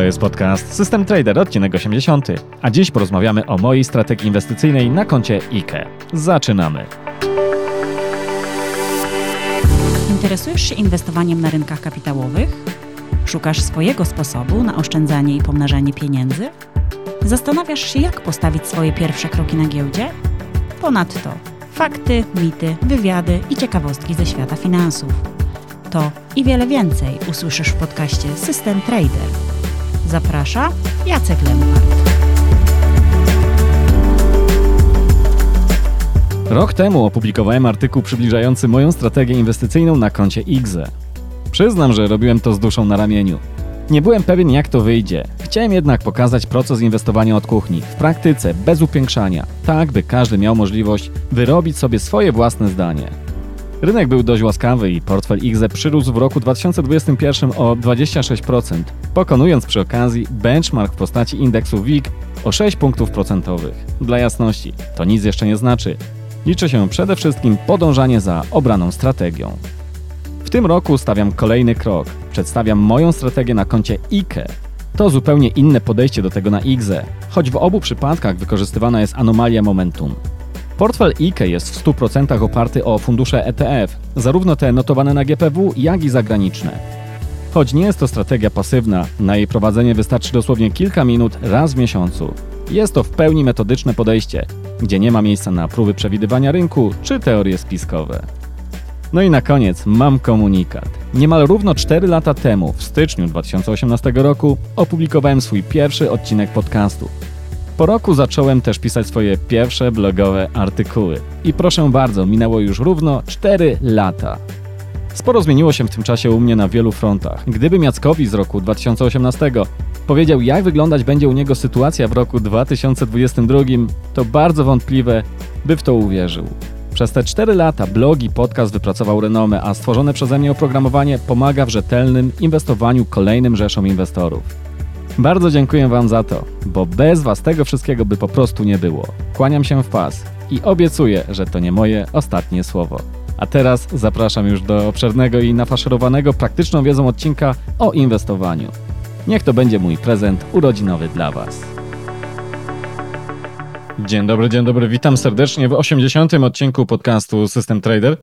To jest podcast System Trader, odcinek 80. A dziś porozmawiamy o mojej strategii inwestycyjnej na koncie IKE. Zaczynamy. Interesujesz się inwestowaniem na rynkach kapitałowych? Szukasz swojego sposobu na oszczędzanie i pomnażanie pieniędzy? Zastanawiasz się, jak postawić swoje pierwsze kroki na giełdzie? Ponadto fakty, mity, wywiady i ciekawostki ze świata finansów. To i wiele więcej usłyszysz w podcaście System Trader. Zaprasza Jacek Lempart. Rok temu opublikowałem artykuł przybliżający moją strategię inwestycyjną na koncie IGZE. Przyznam, że robiłem to z duszą na ramieniu. Nie byłem pewien jak to wyjdzie. Chciałem jednak pokazać proces inwestowania od kuchni, w praktyce, bez upiększania, tak by każdy miał możliwość wyrobić sobie swoje własne zdanie. Rynek był dość łaskawy i portfel IGZE przyrósł w roku 2021 o 26%, pokonując przy okazji benchmark w postaci indeksu WIG o 6 punktów procentowych. Dla jasności, to nic jeszcze nie znaczy. Liczy się przede wszystkim podążanie za obraną strategią. W tym roku stawiam kolejny krok. Przedstawiam moją strategię na koncie IKE. To zupełnie inne podejście do tego na IGZE, choć w obu przypadkach wykorzystywana jest anomalia momentum. Portfel IKE jest w 100% oparty o fundusze ETF, zarówno te notowane na GPW, jak i zagraniczne. Choć nie jest to strategia pasywna, na jej prowadzenie wystarczy dosłownie kilka minut raz w miesiącu. Jest to w pełni metodyczne podejście, gdzie nie ma miejsca na próby przewidywania rynku czy teorie spiskowe. No i na koniec mam komunikat. Niemal równo 4 lata temu, w styczniu 2018 roku, opublikowałem swój pierwszy odcinek podcastu. Po roku zacząłem też pisać swoje pierwsze blogowe artykuły. I proszę bardzo, minęło już równo 4 lata. Sporo zmieniło się w tym czasie u mnie na wielu frontach. Gdybym Jackowi z roku 2018 powiedział, jak wyglądać będzie u niego sytuacja w roku 2022, to bardzo wątpliwe, by w to uwierzył. Przez te 4 lata blog i podcast wypracował renomę, a stworzone przeze mnie oprogramowanie pomaga w rzetelnym inwestowaniu kolejnym rzeszom inwestorów. Bardzo dziękuję Wam za to, bo bez Was tego wszystkiego by po prostu nie było. Kłaniam się w pas i obiecuję, że to nie moje ostatnie słowo. A teraz zapraszam już do obszernego i nafaszerowanego praktyczną wiedzą odcinka o inwestowaniu. Niech to będzie mój prezent urodzinowy dla Was. Dzień dobry, dzień dobry, witam serdecznie w 80. odcinku podcastu System Trader.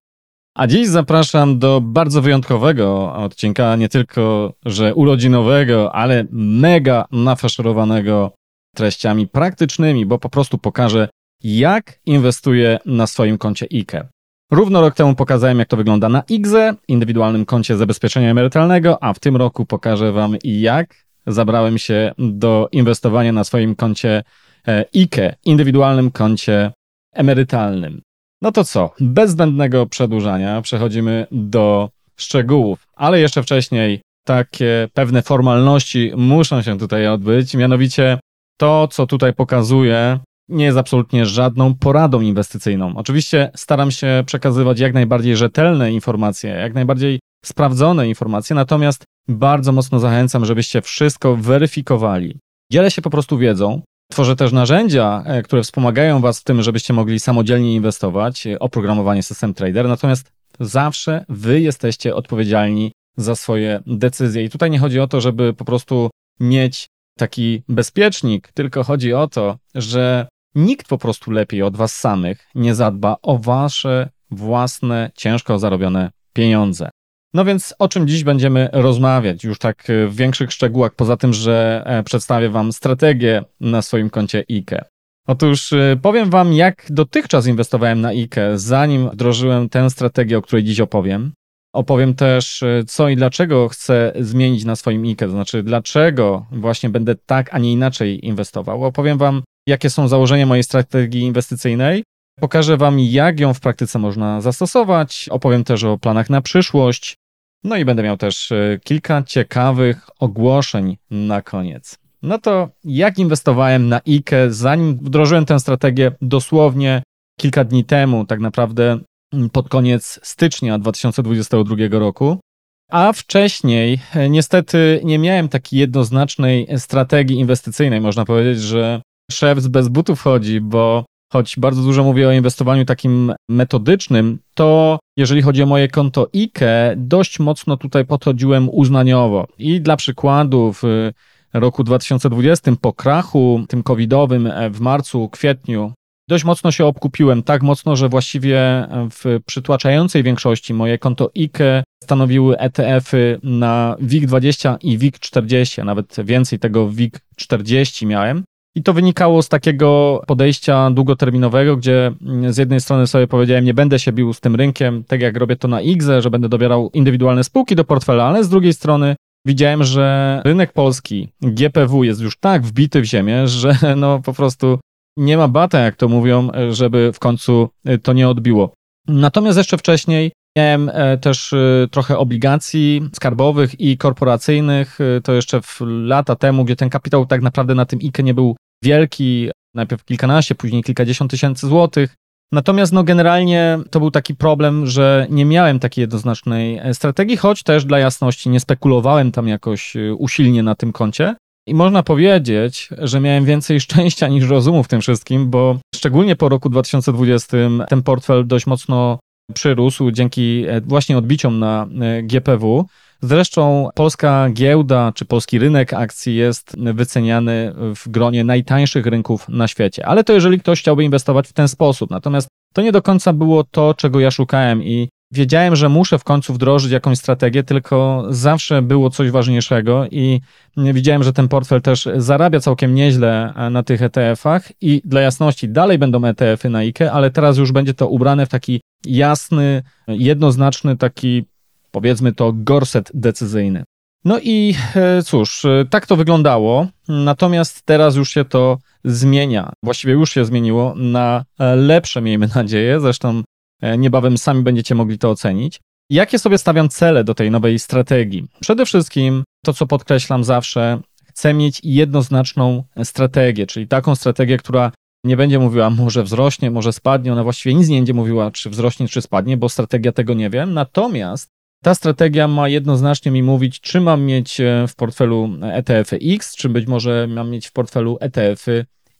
A dziś zapraszam do bardzo wyjątkowego odcinka, nie tylko, że urodzinowego, ale mega nafaszerowanego treściami praktycznymi, bo po prostu pokażę, jak inwestuję na swoim koncie IKE. Równo rok temu pokazałem, jak to wygląda na IGZE, indywidualnym koncie zabezpieczenia emerytalnego, a w tym roku pokażę Wam, jak zabrałem się do inwestowania na swoim koncie e, IKE, indywidualnym koncie emerytalnym. No to co? Bez zbędnego przedłużania przechodzimy do szczegółów, ale jeszcze wcześniej takie pewne formalności muszą się tutaj odbyć, mianowicie to, co tutaj pokazuję, nie jest absolutnie żadną poradą inwestycyjną. Oczywiście staram się przekazywać jak najbardziej rzetelne informacje, jak najbardziej sprawdzone informacje, natomiast bardzo mocno zachęcam, żebyście wszystko weryfikowali. Dzielę się po prostu wiedzą, Tworzę też narzędzia, e, które wspomagają Was w tym, żebyście mogli samodzielnie inwestować, e, oprogramowanie System Trader, natomiast zawsze Wy jesteście odpowiedzialni za swoje decyzje. I tutaj nie chodzi o to, żeby po prostu mieć taki bezpiecznik, tylko chodzi o to, że nikt po prostu lepiej od Was samych nie zadba o Wasze własne, ciężko zarobione pieniądze. No więc o czym dziś będziemy rozmawiać, już tak w większych szczegółach, poza tym, że przedstawię Wam strategię na swoim koncie IKE. Otóż powiem Wam, jak dotychczas inwestowałem na IKE, zanim wdrożyłem tę strategię, o której dziś opowiem. Opowiem też, e, co i dlaczego chcę zmienić na swoim IKE, to znaczy dlaczego właśnie będę tak, a nie inaczej inwestował. Opowiem Wam, jakie są założenia mojej strategii inwestycyjnej. Pokażę Wam, jak ją w praktyce można zastosować. Opowiem też o planach na przyszłość. No i będę miał też e, kilka ciekawych ogłoszeń na koniec. No to jak inwestowałem na IKE, zanim wdrożyłem tę strategię dosłownie kilka dni temu, tak naprawdę pod koniec stycznia 2022 roku. A wcześniej e, niestety nie miałem takiej jednoznacznej strategii inwestycyjnej. Można powiedzieć, że szef bez butów chodzi, bo choć bardzo dużo mówię o inwestowaniu takim metodycznym, to jeżeli chodzi o moje konto IKE, dość mocno tutaj podchodziłem uznaniowo. I dla przykładu w roku 2020 po krachu tym covidowym e, w marcu, kwietniu dość mocno się obkupiłem, tak mocno, że właściwie w przytłaczającej większości moje konto IKE stanowiły ETF-y na WIG20 i WIG40, a nawet więcej tego WIG40 miałem. I to wynikało z takiego podejścia długoterminowego, gdzie z jednej strony sobie powiedziałem, nie będę się bił z tym rynkiem, tak jak robię to na IGZE, że będę dobierał indywidualne spółki do portfela, ale z drugiej strony widziałem, że rynek polski, GPW jest już tak wbity w ziemię, że no po prostu nie ma bata, jak to mówią, żeby w końcu e, to nie odbiło. Natomiast jeszcze wcześniej miałem e, też e, trochę obligacji skarbowych i korporacyjnych, to jeszcze lata temu, gdzie ten kapitał tak naprawdę na tym IKE nie był wielki, najpierw kilkanaście, później kilkadziesiąt tysięcy złotych. Natomiast no generalnie to był taki problem, że nie miałem takiej jednoznacznej strategii, choć też dla jasności nie spekulowałem tam jakoś usilnie na tym koncie. I można powiedzieć, że miałem więcej szczęścia niż rozumu w tym wszystkim, bo szczególnie po roku 2020 ten portfel dość mocno przyrósł dzięki e, właśnie odbiciom na e, GPW. Zresztą polska giełda czy polski rynek akcji jest wyceniany w gronie najtańszych rynków na świecie. Ale to jeżeli ktoś chciałby inwestować w ten sposób. Natomiast to nie do końca było to, czego ja szukałem i wiedziałem, że muszę w końcu wdrożyć jakąś strategię, tylko zawsze było coś ważniejszego i widziałem, że ten portfel też zarabia całkiem nieźle e, na tych ETF-ach i dla jasności dalej będą ETF-y na IKE, ale teraz już będzie to ubrane w taki jasny, jednoznaczny taki powiedzmy to gorset decyzyjny. No i e, cóż, e, tak to wyglądało, natomiast teraz już się to zmienia. Właściwie już się zmieniło na lepsze, miejmy nadzieję. Zresztą niebawem sami będziecie mogli to ocenić. Jakie sobie stawiam cele do tej nowej strategii? Przede wszystkim to, co podkreślam zawsze, chcę mieć jednoznaczną strategię, czyli taką strategię, która nie będzie mówiła, może wzrośnie, może spadnie. Ona właściwie nic nie będzie mówiła, czy wzrośnie, czy spadnie, bo strategia tego nie wie. Natomiast ta strategia ma jednoznacznie mi mówić, czy mam mieć e, w portfelu ETF X, czy być może mam mieć w portfelu ETF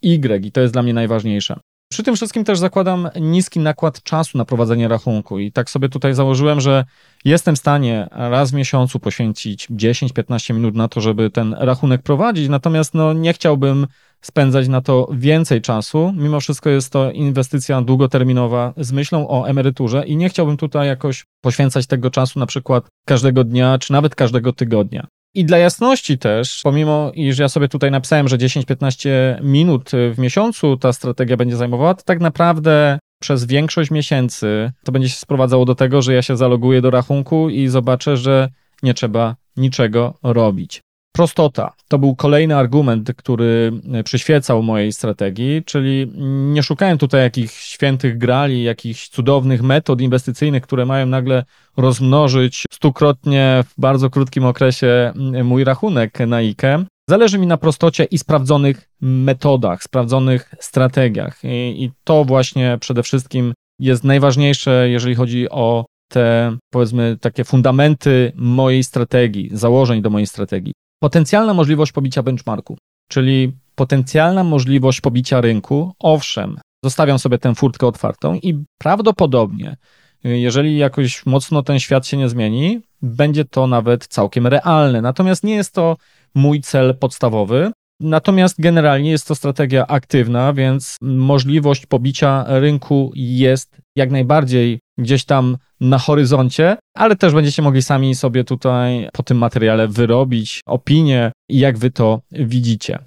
Y. I to jest dla mnie najważniejsze. Przy tym wszystkim też zakładam niski nakład czasu na prowadzenie rachunku i tak sobie tutaj założyłem, że jestem w stanie raz w miesiącu poświęcić 10-15 minut na to, żeby ten rachunek prowadzić, natomiast no, nie chciałbym spędzać na to więcej czasu. Mimo wszystko jest to inwestycja długoterminowa z myślą o emeryturze i nie chciałbym tutaj jakoś poświęcać tego czasu na przykład każdego dnia, czy nawet każdego tygodnia. I dla jasności też, pomimo iż ja sobie tutaj napisałem, że 10-15 minut w miesiącu ta strategia będzie zajmowała, to tak naprawdę przez większość miesięcy to będzie się sprowadzało do tego, że ja się zaloguję do rachunku i zobaczę, że nie trzeba niczego robić. Prostota to był kolejny argument, który przyświecał mojej strategii, czyli nie szukałem tutaj jakichś świętych grali, jakichś cudownych metod inwestycyjnych, które mają nagle rozmnożyć stukrotnie w bardzo krótkim okresie mój rachunek na IKE. Zależy mi na prostocie i sprawdzonych metodach, sprawdzonych strategiach. I, I, to właśnie przede wszystkim jest najważniejsze, jeżeli chodzi o te, powiedzmy, takie fundamenty mojej strategii, założeń do mojej strategii. Potencjalna możliwość pobicia benchmarku, czyli potencjalna możliwość pobicia rynku, owszem, zostawiam sobie tę furtkę otwartą i prawdopodobnie, jeżeli jakoś mocno ten świat się nie zmieni, będzie to nawet całkiem realne. Natomiast nie jest to mój cel podstawowy. Natomiast generalnie jest to strategia aktywna, więc możliwość pobicia rynku jest jak najbardziej gdzieś tam na horyzoncie, ale też będziecie mogli sami sobie tutaj po tym materiale wyrobić opinię i jak wy to widzicie.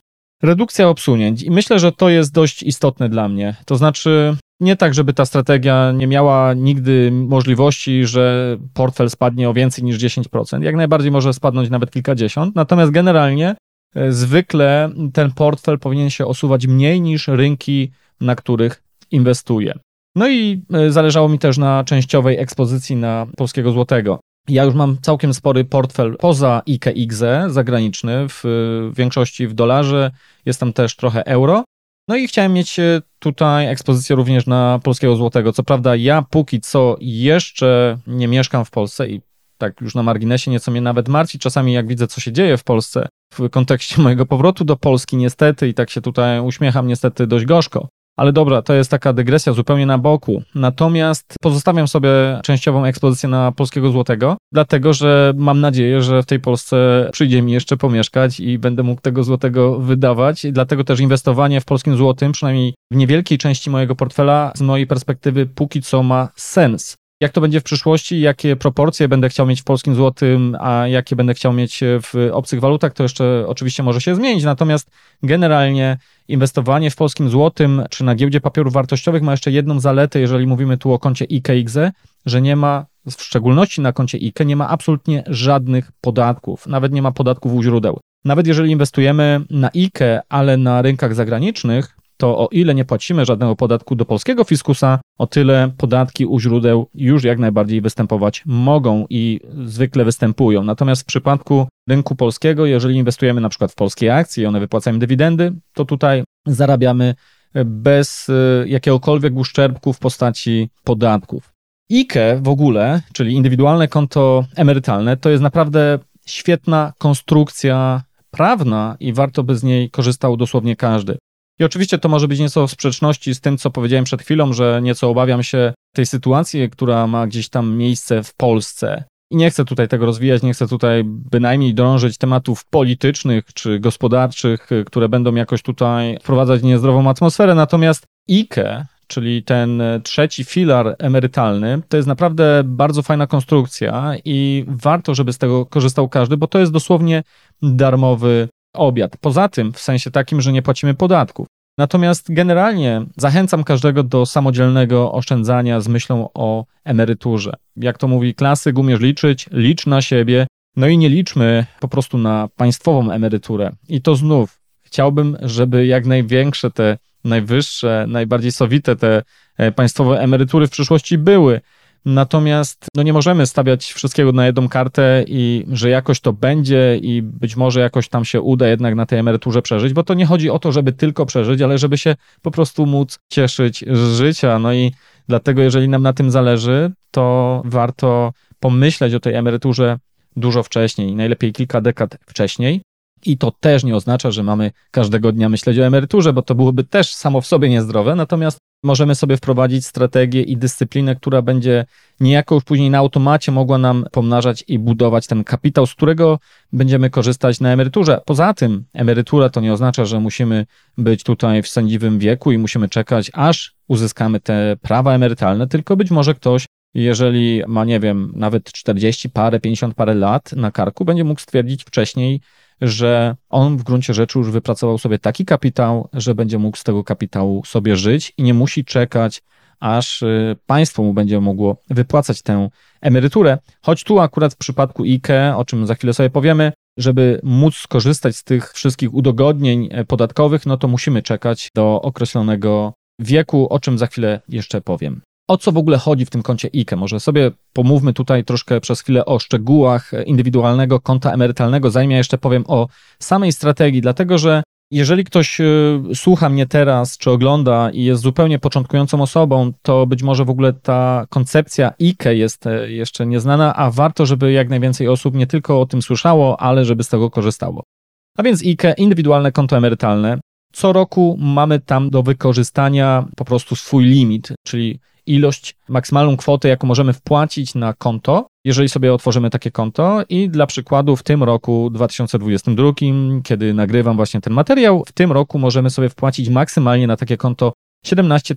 Redukcja obsunięć. I myślę, że to jest dość istotne dla mnie. To znaczy, nie tak, żeby ta strategia nie miała nigdy możliwości, że portfel spadnie o więcej niż 10%. Jak najbardziej może spadnąć nawet kilkadziesiąt. Natomiast generalnie e, zwykle ten portfel powinien się osuwać mniej niż rynki, na których inwestuje. No i e, zależało mi też na częściowej ekspozycji na polskiego złotego. Ja już mam całkiem spory portfel poza IKXE zagraniczny, w większości w dolarze, jest tam też trochę euro. No i chciałem mieć e, tutaj ekspozycję również na polskiego złotego. Co prawda ja póki co jeszcze nie mieszkam w Polsce i tak już na marginesie nieco mnie nawet martwi czasami jak widzę co się dzieje w Polsce w kontekście mojego powrotu do Polski niestety i tak się tutaj uśmiecham niestety dość gorzko. Ale dobra, to jest taka dygresja zupełnie na boku. Natomiast pozostawiam sobie częściową ekspozycję na polskiego złotego, dlatego że mam nadzieję, że w tej Polsce przyjdzie mi jeszcze pomieszkać i będę mógł tego złotego wydawać. Dlatego też inwestowanie w polskim złotym, przynajmniej w niewielkiej części mojego portfela, z mojej perspektywy póki co ma sens. Jak to będzie w przyszłości, jakie proporcje będę chciał mieć w polskim złotym, a jakie będę chciał mieć w obcych walutach, to jeszcze oczywiście może się zmienić. Natomiast generalnie inwestowanie w polskim złotym czy na giełdzie papierów wartościowych ma jeszcze jedną zaletę, jeżeli mówimy tu o koncie IKXE, że nie ma, w szczególności na koncie IKE, nie ma absolutnie żadnych podatków, nawet nie ma podatków u źródeł. Nawet jeżeli inwestujemy na IKE, ale na rynkach zagranicznych, to o ile nie płacimy żadnego podatku do polskiego fiskusa, o tyle podatki u źródeł już jak najbardziej występować mogą i zwykle występują. Natomiast w przypadku rynku polskiego, jeżeli inwestujemy na przykład w polskie akcje i one wypłacają dywidendy, to tutaj zarabiamy bez y, jakiegokolwiek uszczerbku w postaci podatków. IKE w ogóle, czyli indywidualne konto emerytalne, to jest naprawdę świetna konstrukcja prawna i warto by z niej korzystał dosłownie każdy. I oczywiście to może być nieco w sprzeczności z tym, co powiedziałem przed chwilą, że nieco obawiam się tej sytuacji, która ma gdzieś tam miejsce w Polsce. I nie chcę tutaj tego rozwijać, nie chcę tutaj bynajmniej drążyć tematów politycznych czy gospodarczych, które będą jakoś tutaj wprowadzać niezdrową atmosferę. Natomiast IKE, czyli ten trzeci filar emerytalny, to jest naprawdę bardzo fajna konstrukcja i warto, żeby z tego korzystał każdy, bo to jest dosłownie darmowy obiad. Poza tym, w sensie takim, że nie płacimy podatków. Natomiast generalnie zachęcam każdego do samodzielnego oszczędzania z myślą o emeryturze. Jak to mówi klasyk, umiesz liczyć, licz na siebie, no i nie liczmy po prostu na państwową emeryturę. I to znów chciałbym, żeby jak największe te najwyższe, najbardziej sowite te e, państwowe emerytury w przyszłości były. Natomiast no nie możemy stawiać wszystkiego na jedną kartę i że jakoś to będzie i być może jakoś tam się uda jednak na tej emeryturze przeżyć, bo to nie chodzi o to, żeby tylko przeżyć, ale żeby się po prostu móc cieszyć z życia. No i dlatego, jeżeli nam na tym zależy, to warto pomyśleć o tej emeryturze dużo wcześniej, najlepiej kilka dekad wcześniej. I to też nie oznacza, że mamy każdego dnia myśleć o emeryturze, bo to byłoby też samo w sobie niezdrowe. Natomiast możemy sobie wprowadzić strategię i dyscyplinę, która będzie niejako już później na automacie mogła nam pomnażać i budować ten kapitał, z którego będziemy korzystać na emeryturze. Poza tym, emerytura to nie oznacza, że musimy być tutaj w sędziwym wieku i musimy czekać, aż uzyskamy te prawa emerytalne, tylko być może ktoś jeżeli ma, nie wiem, nawet 40 parę, 50 parę lat na karku, będzie mógł stwierdzić wcześniej, że on w gruncie rzeczy już wypracował sobie taki kapitał, że będzie mógł z tego kapitału sobie żyć i nie musi czekać, aż y, państwo mu będzie mogło wypłacać tę emeryturę. Choć tu akurat w przypadku IKE, o czym za chwilę sobie powiemy, żeby móc skorzystać z tych wszystkich udogodnień e, podatkowych, no to musimy czekać do określonego wieku, o czym za chwilę jeszcze powiem o co w ogóle chodzi w tym koncie IKE. Może sobie pomówmy tutaj troszkę przez chwilę o szczegółach indywidualnego konta emerytalnego, zanim ja jeszcze powiem o samej strategii, dlatego że jeżeli ktoś y, słucha mnie teraz, czy ogląda i jest zupełnie początkującą osobą, to być może w ogóle ta koncepcja IKE jest e, jeszcze nieznana, a warto, żeby jak najwięcej osób nie tylko o tym słyszało, ale żeby z tego korzystało. A więc IKE, indywidualne konto emerytalne. Co roku mamy tam do wykorzystania po prostu swój limit, czyli ilość, maksymalną kwotę, jaką możemy wpłacić na konto, jeżeli sobie otworzymy takie konto. I dla przykładu, w tym roku 2022, kiedy nagrywam właśnie ten materiał, w tym roku możemy sobie wpłacić maksymalnie na takie konto 17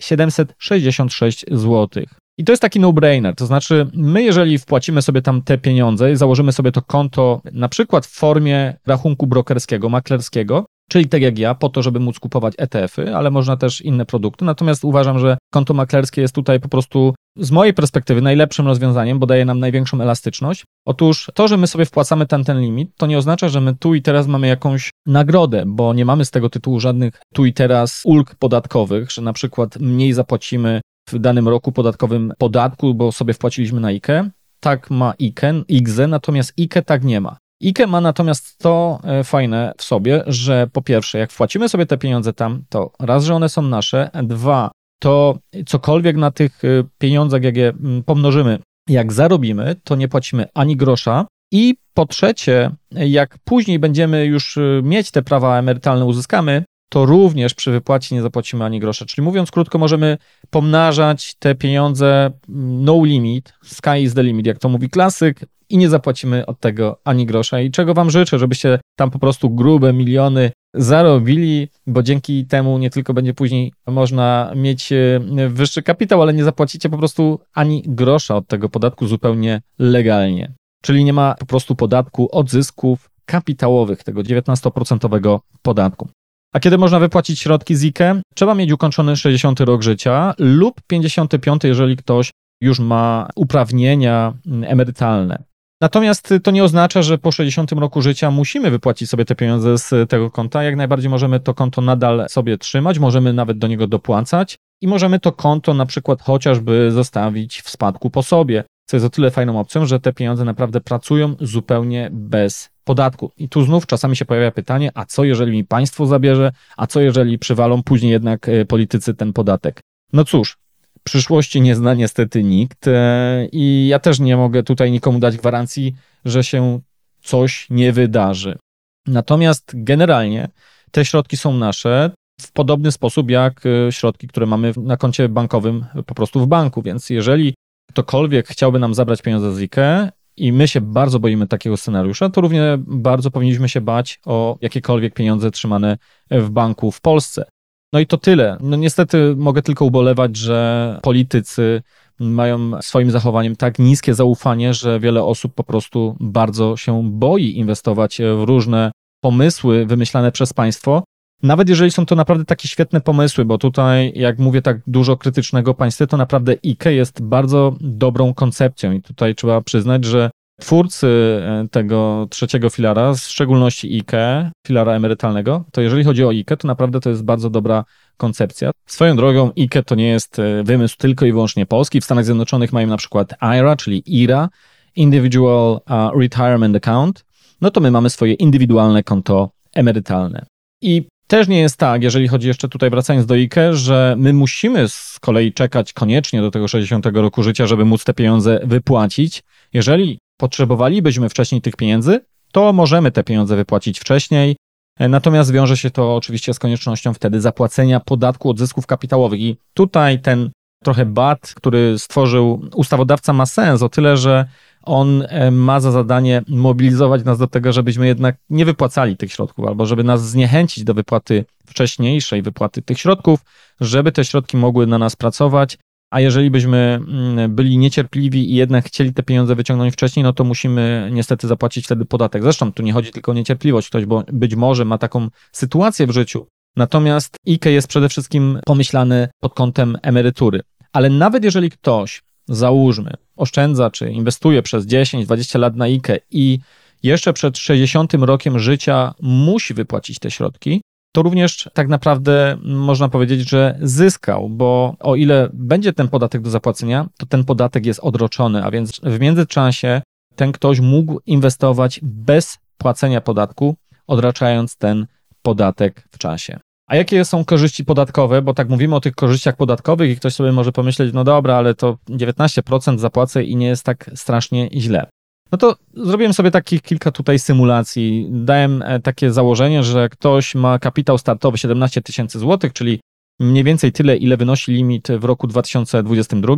766 zł. I to jest taki no-brainer, to znaczy my jeżeli wpłacimy sobie tam te pieniądze i założymy sobie to konto na przykład w formie rachunku brokerskiego, maklerskiego, czyli tak jak ja, po to, żeby móc kupować ETF-y, ale można też inne produkty. Natomiast uważam, że konto maklerskie jest tutaj po prostu z mojej perspektywy najlepszym rozwiązaniem, bo daje nam największą elastyczność. Otóż to, że my sobie wpłacamy ten, ten limit, to nie oznacza, że my tu i teraz mamy jakąś nagrodę, bo nie mamy z tego tytułu żadnych tu i teraz ulg podatkowych, że na przykład mniej zapłacimy w danym roku podatkowym podatku, bo sobie wpłaciliśmy na IKE. Tak ma IKE, IGZE, natomiast IKE tak nie ma. IKE ma natomiast to e, fajne w sobie, że po pierwsze, jak wpłacimy sobie te pieniądze tam, to raz, że one są nasze, dwa, to cokolwiek na tych e, pieniądzach, jak je mm, pomnożymy, jak zarobimy, to nie płacimy ani grosza. I po trzecie, jak później będziemy już e, mieć te prawa emerytalne, uzyskamy, to również przy wypłacie nie zapłacimy ani grosza. Czyli mówiąc krótko, możemy pomnażać te pieniądze mm, no limit, sky is the limit, jak to mówi klasyk, i nie zapłacimy od tego ani grosza. I czego Wam życzę, żebyście tam po prostu grube miliony zarobili, bo dzięki temu nie tylko będzie później można mieć e, wyższy kapitał, ale nie zapłacicie po prostu ani grosza od tego podatku zupełnie legalnie. Czyli nie ma po prostu podatku od zysków kapitałowych, tego 19% podatku. A kiedy można wypłacić środki z IKE? Trzeba mieć ukończony 60 rok życia lub 55, jeżeli ktoś już ma uprawnienia mm, emerytalne. Natomiast to nie oznacza, że po 60 roku życia musimy wypłacić sobie te pieniądze z tego konta. Jak najbardziej możemy to konto nadal sobie trzymać, możemy nawet do niego dopłacać i możemy to konto na przykład chociażby zostawić w spadku po sobie, co jest o tyle fajną opcją, że te pieniądze naprawdę pracują zupełnie bez podatku. I tu znów czasami się pojawia pytanie, a co jeżeli mi państwo zabierze, a co jeżeli przywalą później jednak e, politycy ten podatek? No cóż, przyszłości nie zna niestety nikt e, i ja też nie mogę tutaj nikomu dać gwarancji, że się coś nie wydarzy. Natomiast generalnie te środki są nasze w podobny sposób jak e, środki, które mamy na koncie bankowym po prostu w banku, więc jeżeli ktokolwiek chciałby nam zabrać pieniądze z IKE i my się bardzo boimy takiego scenariusza, to równie bardzo powinniśmy się bać o jakiekolwiek pieniądze trzymane w banku w Polsce. No i to tyle. No niestety mogę tylko ubolewać, że politycy mają swoim zachowaniem tak niskie zaufanie, że wiele osób po prostu bardzo się boi inwestować w różne pomysły wymyślane przez państwo. Nawet jeżeli są to naprawdę takie świetne pomysły, bo tutaj, jak mówię tak dużo krytycznego państwa, to naprawdę IKE jest bardzo dobrą koncepcją i tutaj trzeba przyznać, że twórcy e, tego trzeciego filara, w szczególności IKE, filara emerytalnego, to jeżeli chodzi o IKE, to naprawdę to jest bardzo dobra koncepcja. Swoją drogą IKE to nie jest e, wymysł tylko i wyłącznie polski. W Stanach Zjednoczonych mają na przykład IRA, czyli IRA, Individual Retirement Account. No to my mamy swoje indywidualne konto emerytalne. I też nie jest tak, jeżeli chodzi jeszcze tutaj wracając do IKE, że my musimy z kolei czekać koniecznie do tego 60 roku życia, żeby móc te pieniądze wypłacić. Jeżeli potrzebowalibyśmy wcześniej tych pieniędzy, to możemy te pieniądze wypłacić wcześniej. Natomiast wiąże się to oczywiście z koniecznością wtedy zapłacenia podatku od zysków kapitałowych. I tutaj ten trochę bat, który stworzył ustawodawca, ma sens o tyle, że on e, ma za zadanie mobilizować nas do tego, żebyśmy jednak nie wypłacali tych środków, albo żeby nas zniechęcić do wypłaty wcześniejszej wypłaty tych środków, żeby te środki mogły na nas pracować a jeżeli byśmy mm, byli niecierpliwi i jednak chcieli te pieniądze wyciągnąć wcześniej, no to musimy niestety zapłacić wtedy podatek. Zresztą tu nie chodzi tylko o niecierpliwość, ktoś być może ma taką sytuację w życiu. Natomiast IKE jest przede wszystkim pomyślany pod kątem emerytury. Ale nawet jeżeli ktoś, załóżmy, oszczędza czy inwestuje przez 10-20 lat na IKE i jeszcze przed 60 rokiem życia musi wypłacić te środki, to również tak naprawdę można powiedzieć, że zyskał, bo o ile będzie ten podatek do zapłacenia, to ten podatek jest odroczony, a więc w międzyczasie ten ktoś mógł inwestować bez płacenia podatku, odraczając ten podatek w czasie. A jakie są korzyści podatkowe? Bo tak mówimy o tych korzyściach podatkowych i ktoś sobie może pomyśleć, no dobra, ale to 19% zapłacę i nie jest tak strasznie źle. No to zrobiłem sobie takich kilka tutaj symulacji. Dałem e, takie założenie, że ktoś ma kapitał startowy 17 tysięcy złotych, czyli mniej więcej tyle, ile wynosi limit w roku 2022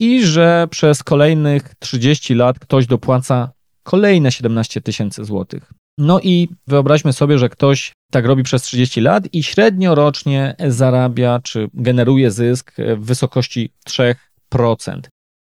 i że przez kolejnych 30 lat ktoś dopłaca kolejne 17 tysięcy złotych. No i wyobraźmy sobie, że ktoś tak robi przez 30 lat i średnio rocznie zarabia czy generuje zysk w wysokości 3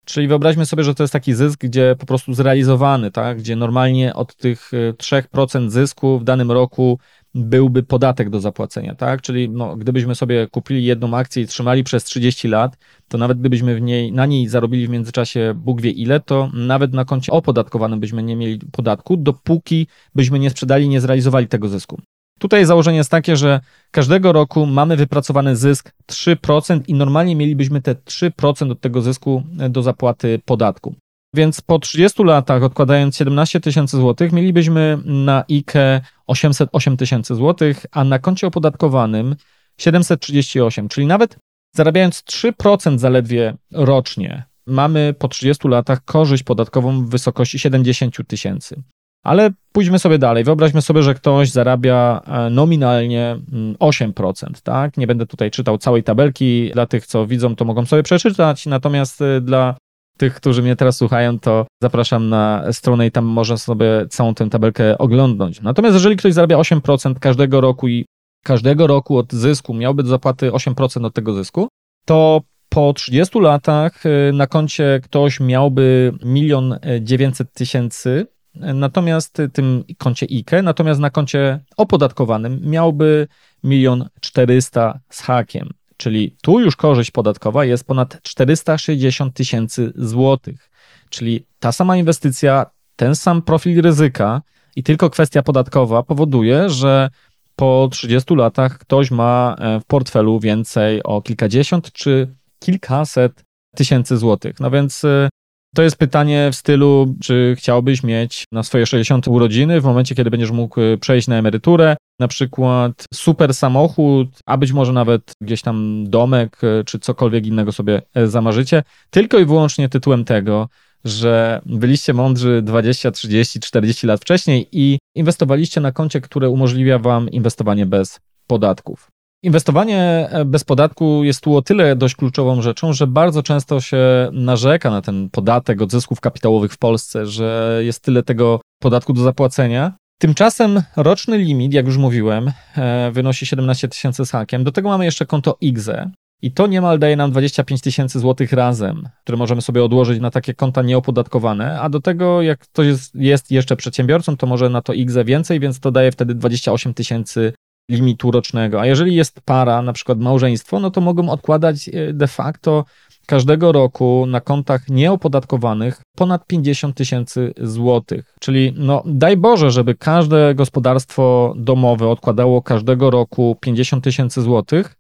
Czyli wyobraźmy sobie, że to jest taki zysk, gdzie po prostu zrealizowany, tak? gdzie normalnie od tych 3% zysku w danym roku byłby podatek do zapłacenia, tak? Czyli no, gdybyśmy sobie kupili jedną akcję i trzymali przez 30 lat, to nawet gdybyśmy w niej, na niej zarobili w międzyczasie Bóg wie ile, to nawet na koncie opodatkowanym byśmy nie mieli podatku, dopóki byśmy nie sprzedali, nie zrealizowali tego zysku. Tutaj założenie jest takie, że każdego roku mamy wypracowany zysk 3% i normalnie mielibyśmy te 3% od tego zysku do zapłaty podatku. Więc po 30 latach, odkładając 17 tysięcy złotych, mielibyśmy na IKE 808 tysięcy złotych, a na koncie opodatkowanym 738, czyli nawet zarabiając 3% zaledwie rocznie, mamy po 30 latach korzyść podatkową w wysokości 70 tysięcy. Ale pójdźmy sobie dalej. Wyobraźmy sobie, że ktoś zarabia e, nominalnie 8%, mm, tak? Nie będę tutaj czytał całej tabelki. Dla tych, co widzą, to mogą sobie przeczytać. Natomiast e, dla tych, którzy mnie teraz słuchają, to zapraszam na stronę i tam można sobie całą tę tabelkę oglądnąć. Natomiast jeżeli ktoś zarabia 8% każdego roku i każdego roku od zysku miałby do zapłaty 8% od tego zysku, to po 30 latach y, na koncie ktoś miałby 1 900 tysięcy, natomiast tym koncie IKE, natomiast na koncie opodatkowanym miałby 1 400 z hakiem. Czyli tu już korzyść podatkowa jest ponad 460 tysięcy złotych. Czyli ta sama inwestycja, ten sam profil ryzyka i tylko kwestia podatkowa powoduje, że po 30 latach ktoś ma e, w portfelu więcej o kilkadziesiąt czy kilkaset tysięcy złotych. No więc e, to jest pytanie w stylu, czy chciałbyś mieć na swoje 60 urodziny, w momencie, kiedy będziesz mógł e, przejść na emeryturę, na przykład super samochód, a być może nawet gdzieś tam domek, e, czy cokolwiek innego sobie e, zamarzycie, tylko i wyłącznie tytułem tego, że byliście mądrzy 20, 30, 40 lat wcześniej i inwestowaliście na koncie, które umożliwia wam inwestowanie bez podatków. Inwestowanie e, bez podatku jest tu o tyle dość kluczową rzeczą, że bardzo często się narzeka na ten podatek od zysków kapitałowych w Polsce, że jest tyle tego podatku do zapłacenia. Tymczasem roczny limit, jak już mówiłem, e, wynosi 17 tysięcy z hakiem. Do tego mamy jeszcze konto IGZE i to niemal daje nam 25 tysięcy złotych razem, które możemy sobie odłożyć na takie konta nieopodatkowane, a do tego jak ktoś jest, jest jeszcze przedsiębiorcą, to może na to IGZE więcej, więc to daje wtedy 28 tysięcy limitu rocznego. A jeżeli jest para, na przykład małżeństwo, no to mogą odkładać e, de facto każdego roku na kontach nieopodatkowanych ponad 50 tysięcy złotych. Czyli no, daj Boże, żeby każde gospodarstwo domowe odkładało każdego roku 50 tysięcy złotych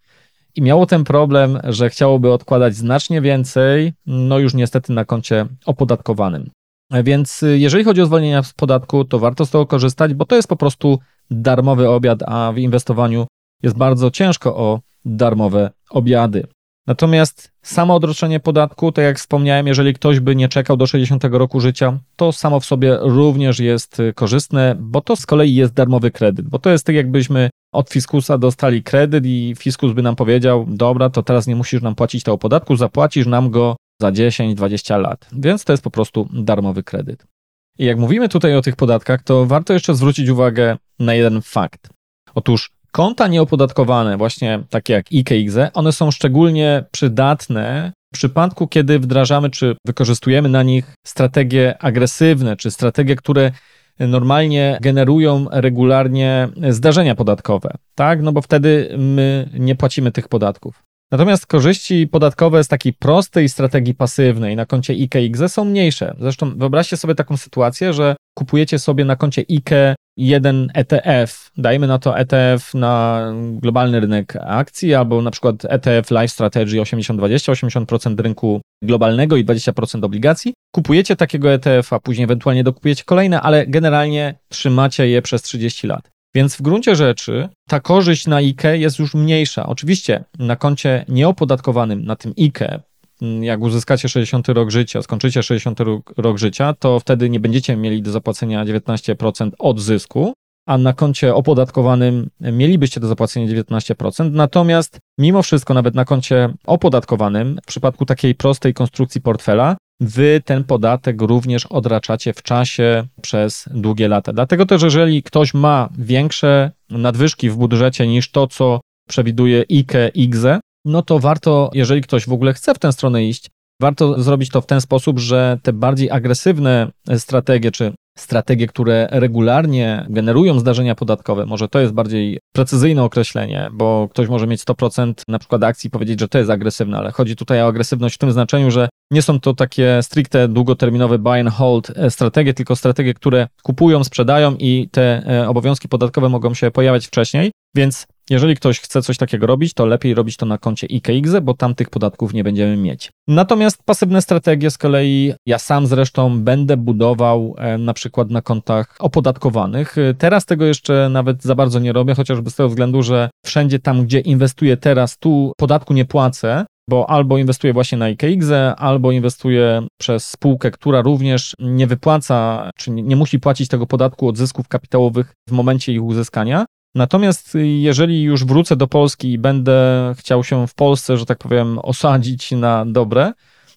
i miało ten problem, że chciałoby odkładać znacznie więcej, no już niestety na koncie opodatkowanym. Więc y, jeżeli chodzi o zwolnienia z podatku, to warto z tego korzystać, bo to jest po prostu darmowy obiad, a w inwestowaniu jest bardzo ciężko o darmowe obiady. Natomiast samo odroczenie podatku, tak jak wspomniałem, jeżeli ktoś by nie czekał do 60 roku życia, to samo w sobie również jest korzystne, bo to z kolei jest darmowy kredyt, bo to jest tak jakbyśmy od fiskusa dostali kredyt i fiskus by nam powiedział, dobra, to teraz nie musisz nam płacić tego podatku, zapłacisz nam go za 10-20 lat. Więc to jest po prostu darmowy kredyt. I jak mówimy tutaj o tych podatkach, to warto jeszcze zwrócić uwagę na jeden fakt. Otóż konta nieopodatkowane, właśnie takie jak IKX, one są szczególnie przydatne w przypadku, kiedy wdrażamy czy wykorzystujemy na nich strategie agresywne, czy strategie, które normalnie generują regularnie zdarzenia podatkowe, tak? No bo wtedy my nie płacimy tych podatków. Natomiast korzyści podatkowe z takiej prostej strategii pasywnej na koncie IKE są mniejsze. Zresztą wyobraźcie sobie taką sytuację, że kupujecie sobie na koncie IKE jeden ETF, dajmy na to ETF na globalny rynek akcji, albo na przykład ETF Life Strategy 80-20, 80% rynku globalnego i 20% obligacji. Kupujecie takiego ETF-a, później ewentualnie dokupujecie kolejne, ale generalnie trzymacie je przez 30 lat. Więc w gruncie rzeczy ta korzyść na IKE jest już mniejsza. Oczywiście na koncie nieopodatkowanym, na tym IKE, jak uzyskacie 60 rok życia, skończycie 60 rok życia, to wtedy nie będziecie mieli do zapłacenia 19% od zysku, a na koncie opodatkowanym mielibyście do zapłacenia 19%. Natomiast mimo wszystko, nawet na koncie opodatkowanym, w przypadku takiej prostej konstrukcji portfela, wy ten podatek również odraczacie w czasie przez długie lata. Dlatego też, jeżeli ktoś ma większe nadwyżki w budżecie niż to, co przewiduje IKE, IGZE, no to warto, jeżeli ktoś w ogóle chce w tę stronę iść, warto zrobić to w ten sposób, że te bardziej agresywne strategie, czy strategie, które regularnie generują zdarzenia podatkowe, może to jest bardziej precyzyjne określenie, bo ktoś może mieć 100% na przykład akcji i powiedzieć, że to jest agresywne, ale chodzi tutaj o agresywność w tym znaczeniu, że nie są to takie stricte długoterminowe buy and hold e, strategie, tylko strategie, które kupują, sprzedają i te e, obowiązki podatkowe mogą się pojawiać wcześniej, więc jeżeli ktoś chce coś takiego robić, to lepiej robić to na koncie IKX, bo tam tych podatków nie będziemy mieć. Natomiast pasywne strategie z kolei ja sam zresztą będę budował e, na przykład na kontach opodatkowanych. E, teraz tego jeszcze nawet za bardzo nie robię, chociażby z tego względu, że wszędzie tam, gdzie inwestuję teraz, tu podatku nie płacę, bo albo inwestuję właśnie na IKX, albo inwestuję przez spółkę, która również nie wypłaca, czy nie musi płacić tego podatku od zysków kapitałowych w momencie ich uzyskania. Natomiast jeżeli już wrócę do Polski i będę chciał się w Polsce, że tak powiem, osadzić na dobre,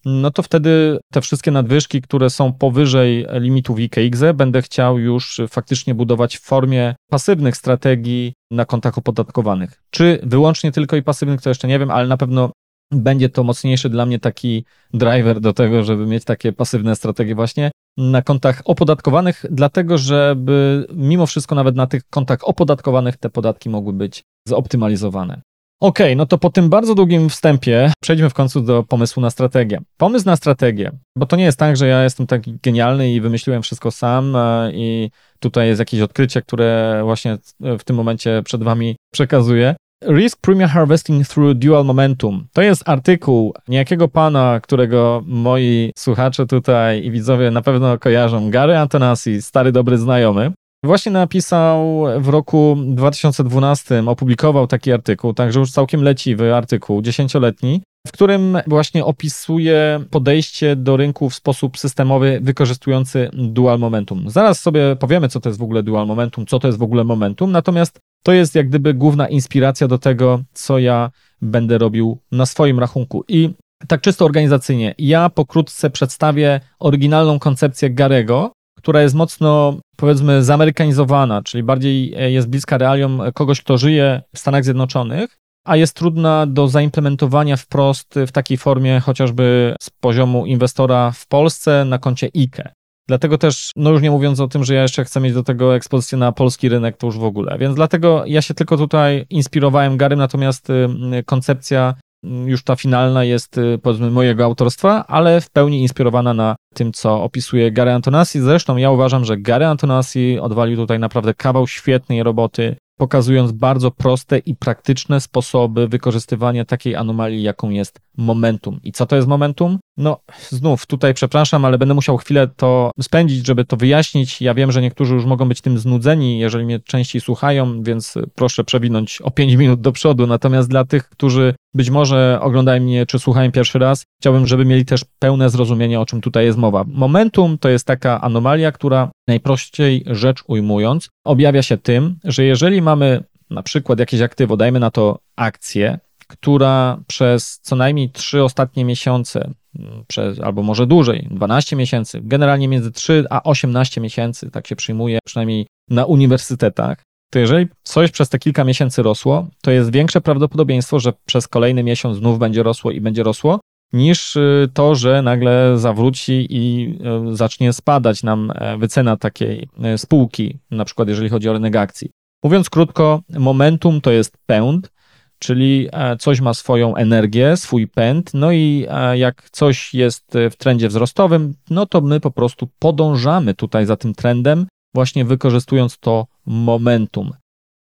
no to wtedy te wszystkie nadwyżki, które są powyżej limitów IKX, będę chciał już faktycznie budować w formie pasywnych strategii na kontach opodatkowanych. Czy wyłącznie tylko i pasywnych, to jeszcze nie wiem, ale na pewno będzie to mocniejszy dla mnie taki driver do tego, żeby mieć takie pasywne strategie właśnie na kontach opodatkowanych, dlatego żeby mimo wszystko nawet na tych kontach opodatkowanych te podatki mogły być zoptymalizowane. Ok, no to po tym bardzo długim wstępie przejdźmy w końcu do pomysłu na strategię. Pomysł na strategię, bo to nie jest tak, że ja jestem taki genialny i wymyśliłem wszystko sam e, i tutaj jest jakieś odkrycie, które właśnie w tym momencie przed Wami przekazuję. Risk Premium Harvesting Through Dual Momentum. To jest artykuł niejakiego pana, którego moi słuchacze tutaj i widzowie na pewno kojarzą. Gary Antonasi, stary dobry znajomy. Właśnie napisał w roku 2012, opublikował taki artykuł, także już całkiem leciwy artykuł, dziesięcioletni, w którym właśnie opisuje podejście do rynku w sposób systemowy, wykorzystujący dual momentum. Zaraz sobie powiemy, co to jest w ogóle dual momentum, co to jest w ogóle momentum, natomiast to jest jak gdyby główna inspiracja do tego, co ja będę robił na swoim rachunku. I tak czysto organizacyjnie, ja pokrótce przedstawię oryginalną koncepcję Garego, która jest mocno, powiedzmy, zamerykanizowana, czyli bardziej e, jest bliska realiom kogoś, kto żyje w Stanach Zjednoczonych, a jest trudna do zaimplementowania wprost w takiej formie chociażby z poziomu inwestora w Polsce na koncie IKE. Dlatego też, no już nie mówiąc o tym, że ja jeszcze chcę mieć do tego ekspozycję na polski rynek, to już w ogóle. Więc dlatego ja się tylko tutaj inspirowałem Garym, natomiast y, koncepcja y, już ta finalna jest y, powiedzmy mojego autorstwa, ale w pełni inspirowana na tym, co opisuje Gary Antonasi. Zresztą ja uważam, że Gary Antonasi odwalił tutaj naprawdę kawał świetnej roboty pokazując bardzo proste i praktyczne sposoby wykorzystywania takiej anomalii, jaką jest momentum. I co to jest momentum? No, znów tutaj przepraszam, ale będę musiał chwilę to spędzić, żeby to wyjaśnić. Ja wiem, że niektórzy już mogą być tym znudzeni, jeżeli mnie częściej słuchają, więc proszę przewinąć o 5 minut do przodu. Natomiast dla tych, którzy być może oglądają mnie czy słuchają pierwszy raz, chciałbym, żeby mieli też pełne zrozumienie, o czym tutaj jest mowa. Momentum to jest taka anomalia, która najprościej rzecz ujmując, objawia się tym, że jeżeli mamy na przykład jakieś aktywo, dajmy na to akcję, która przez co najmniej 3 ostatnie miesiące, mm, przez, albo może dłużej, 12 miesięcy, generalnie między 3 a 18 miesięcy, tak się przyjmuje przynajmniej na uniwersytetach, to jeżeli coś przez te kilka miesięcy rosło, to jest większe prawdopodobieństwo, że przez kolejny miesiąc znów będzie rosło i będzie rosło, niż y, to, że nagle zawróci i y, zacznie spadać nam e, wycena takiej e, spółki, na przykład jeżeli chodzi o rynek akcji. Mówiąc krótko, momentum to jest pęd, czyli e, coś ma swoją energię, swój pęd, no i jak coś jest w trendzie wzrostowym, no to my po prostu podążamy tutaj za tym trendem, właśnie wykorzystując to momentum.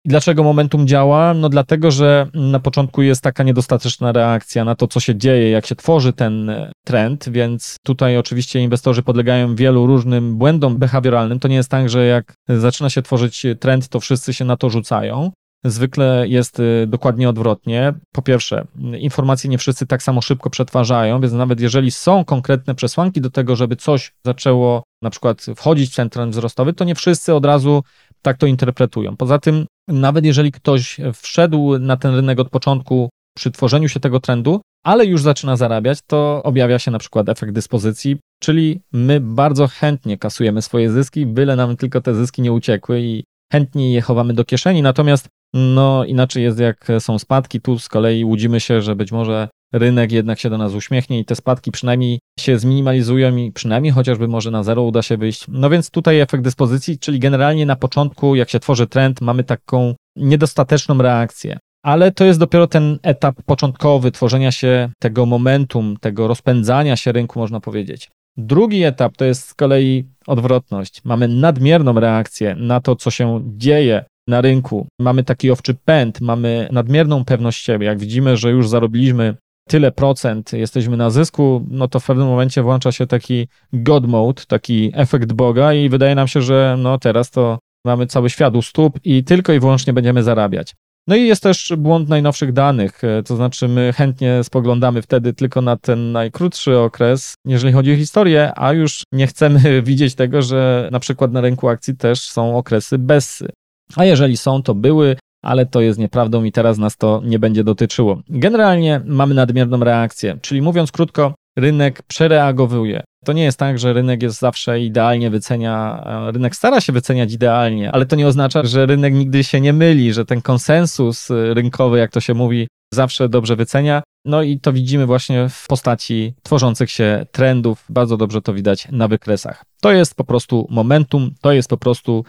I dlaczego momentum działa? No dlatego, że na początku jest taka niedostateczna reakcja na to, co się dzieje, jak się tworzy ten trend, więc tutaj oczywiście inwestorzy podlegają wielu różnym błędom behawioralnym. To nie jest tak, że jak zaczyna się tworzyć trend, to wszyscy się na to rzucają. Zwykle jest y, dokładnie odwrotnie. Po pierwsze, informacje nie wszyscy tak samo szybko przetwarzają, więc nawet jeżeli są konkretne przesłanki do tego, żeby coś zaczęło na przykład wchodzić w ten trend wzrostowy, to nie wszyscy od razu tak to interpretują. Poza tym, nawet jeżeli ktoś wszedł na ten rynek od początku przy tworzeniu się tego trendu, ale już zaczyna zarabiać, to objawia się na przykład efekt dyspozycji, czyli my bardzo chętnie kasujemy swoje zyski, byle nam tylko te zyski nie uciekły i chętnie je chowamy do kieszeni, natomiast no inaczej jest jak są spadki, tu z kolei łudzimy się, że być może rynek jednak się do nas uśmiechnie i te spadki przynajmniej się zminimalizują i przynajmniej chociażby może na zero uda się wyjść. No więc tutaj efekt dyspozycji, czyli generalnie na początku, jak się tworzy trend, mamy taką niedostateczną reakcję. Ale to jest dopiero ten etap początkowy tworzenia się tego momentum, tego rozpędzania się rynku, można powiedzieć. Drugi etap to jest z kolei odwrotność. Mamy nadmierną reakcję na to, co się dzieje na rynku. Mamy taki owczy pęd, mamy nadmierną pewność siebie. Jak widzimy, że już zarobiliśmy tyle procent, jesteśmy na zysku, no to w pewnym momencie włącza się taki God mode, taki efekt Boga i wydaje nam się, że no teraz to mamy cały świat u stóp i tylko i wyłącznie będziemy zarabiać. No i jest też błąd najnowszych danych, e, to znaczy my chętnie spoglądamy wtedy tylko na ten najkrótszy okres, jeżeli chodzi o historię, a już nie chcemy widzieć tego, że na przykład na rynku akcji też są okresy bezsy. A jeżeli są, to były, ale to jest nieprawdą i teraz nas to nie będzie dotyczyło. Generalnie mamy nadmierną reakcję, czyli mówiąc krótko, rynek przereagowuje. To nie jest tak, że rynek jest zawsze idealnie wycenia, rynek stara się wyceniać idealnie, ale to nie oznacza, że rynek nigdy się nie myli, że ten konsensus rynkowy, jak to się mówi, zawsze dobrze wycenia. No i to widzimy właśnie w postaci tworzących się trendów. Bardzo dobrze to widać na wykresach. To jest po prostu momentum, to jest po prostu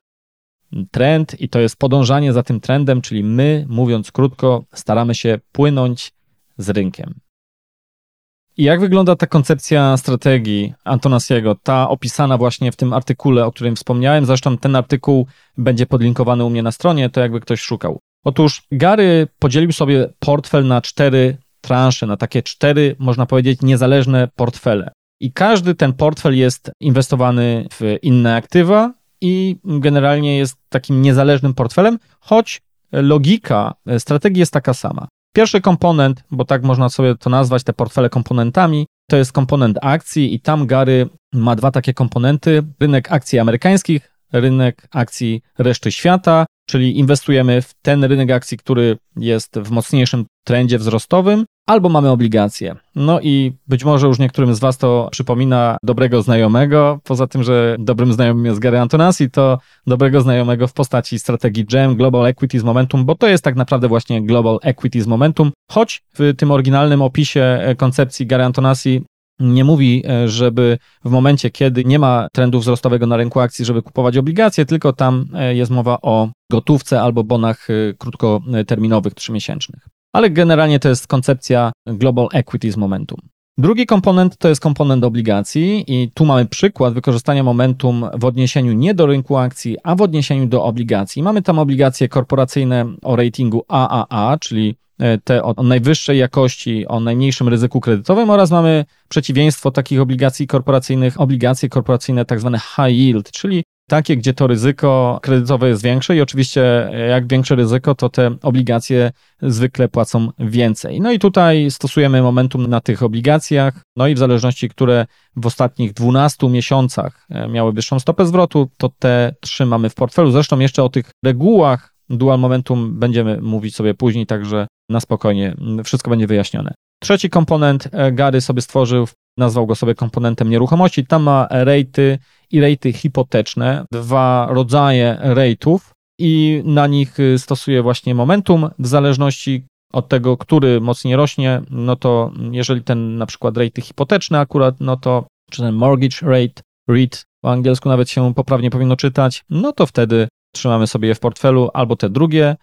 trend i to jest podążanie za tym trendem, czyli my, mówiąc krótko, staramy się płynąć z rynkiem. I jak wygląda ta koncepcja strategii Antonasiego, ta opisana właśnie w tym artykule, o którym wspomniałem? Zresztą ten artykuł będzie podlinkowany u mnie na stronie, to jakby ktoś szukał. Otóż Gary podzielił sobie portfel na cztery transze, na takie cztery, można powiedzieć, niezależne portfele. I każdy ten portfel jest inwestowany w inne aktywa i generalnie jest takim niezależnym portfelem, choć logika strategii jest taka sama. Pierwszy komponent, bo tak można sobie to nazwać, te portfele komponentami, to jest komponent akcji i tam Gary ma dwa takie komponenty: rynek akcji amerykańskich, rynek akcji reszty świata, czyli inwestujemy w ten rynek akcji, który jest w mocniejszym trendzie wzrostowym, albo mamy obligacje. No i być może już niektórym z Was to przypomina dobrego znajomego. Poza tym, że dobrym znajomym jest Gary Antonassi, to dobrego znajomego w postaci strategii GEM, Global Equities Momentum, bo to jest tak naprawdę właśnie Global Equities Momentum, choć w tym oryginalnym opisie koncepcji Gary Antonassi nie mówi, e, żeby w momencie, kiedy nie ma trendu wzrostowego na rynku akcji, żeby kupować obligacje, tylko tam e, jest mowa o gotówce albo bonach e, krótkoterminowych, trzymiesięcznych. Ale generalnie to jest koncepcja Global Equities Momentum. Drugi komponent to jest komponent obligacji i tu mamy przykład wykorzystania momentum w odniesieniu nie do rynku akcji, a w odniesieniu do obligacji. Mamy tam obligacje korporacyjne o ratingu AAA, czyli te o najwyższej jakości, o najmniejszym ryzyku kredytowym oraz mamy przeciwieństwo takich obligacji korporacyjnych, obligacje korporacyjne tak zwane high yield, czyli takie, gdzie to ryzyko kredytowe jest większe i oczywiście e, jak większe ryzyko, to te obligacje zwykle płacą więcej. No i tutaj stosujemy momentum na tych obligacjach, no i w zależności, które w ostatnich 12 miesiącach e, miały wyższą stopę zwrotu, to te trzymamy w portfelu. Zresztą jeszcze o tych regułach dual momentum będziemy mówić sobie później, także na spokojnie, wszystko będzie wyjaśnione. Trzeci komponent e, Gary sobie stworzył, nazwał go sobie komponentem nieruchomości. Tam ma rejty i rejty hipoteczne, dwa rodzaje rejtów i na nich y, stosuje właśnie momentum w zależności od tego, który mocniej rośnie, no to jeżeli ten na przykład rejty hipoteczne akurat, no to czy ten mortgage rate, REIT, po angielsku nawet się poprawnie powinno czytać, no to wtedy trzymamy sobie je w portfelu albo te drugie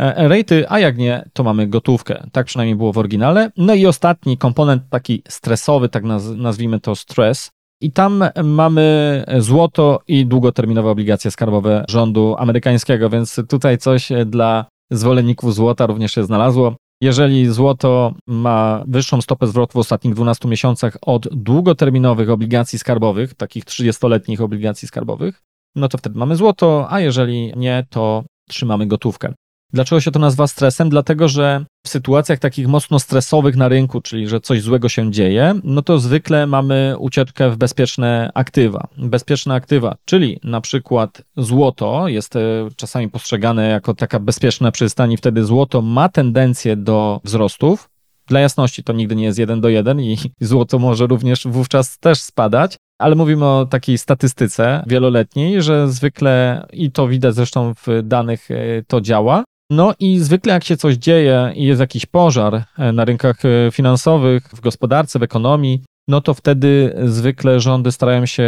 E, rejty, a jak nie, to mamy gotówkę. Tak przynajmniej było w oryginale. No i ostatni komponent taki stresowy, tak nazwijmy to stres. I tam mamy złoto i długoterminowe obligacje skarbowe rządu amerykańskiego, więc tutaj coś dla zwolenników złota również się znalazło. Jeżeli złoto ma wyższą stopę zwrotu w ostatnich 12 miesiącach od długoterminowych obligacji skarbowych, takich 30-letnich obligacji skarbowych, no to wtedy mamy złoto, a jeżeli nie, to trzymamy gotówkę. Dlaczego się to nazywa stresem? Dlatego, że w sytuacjach takich mocno stresowych na rynku, czyli że coś złego się dzieje, no to zwykle mamy ucieczkę w bezpieczne aktywa. Bezpieczne aktywa, czyli na przykład złoto jest e, czasami postrzegane jako taka bezpieczna przystań i wtedy złoto ma tendencję do wzrostów. Dla jasności to nigdy nie jest jeden do jeden i złoto może również wówczas też spadać, ale mówimy o takiej statystyce wieloletniej, że zwykle i to widać zresztą w danych e, to działa, No i zwykle jak się coś dzieje i jest jakiś pożar e, na rynkach e, finansowych, w gospodarce, w ekonomii, no to wtedy zwykle rządy starają się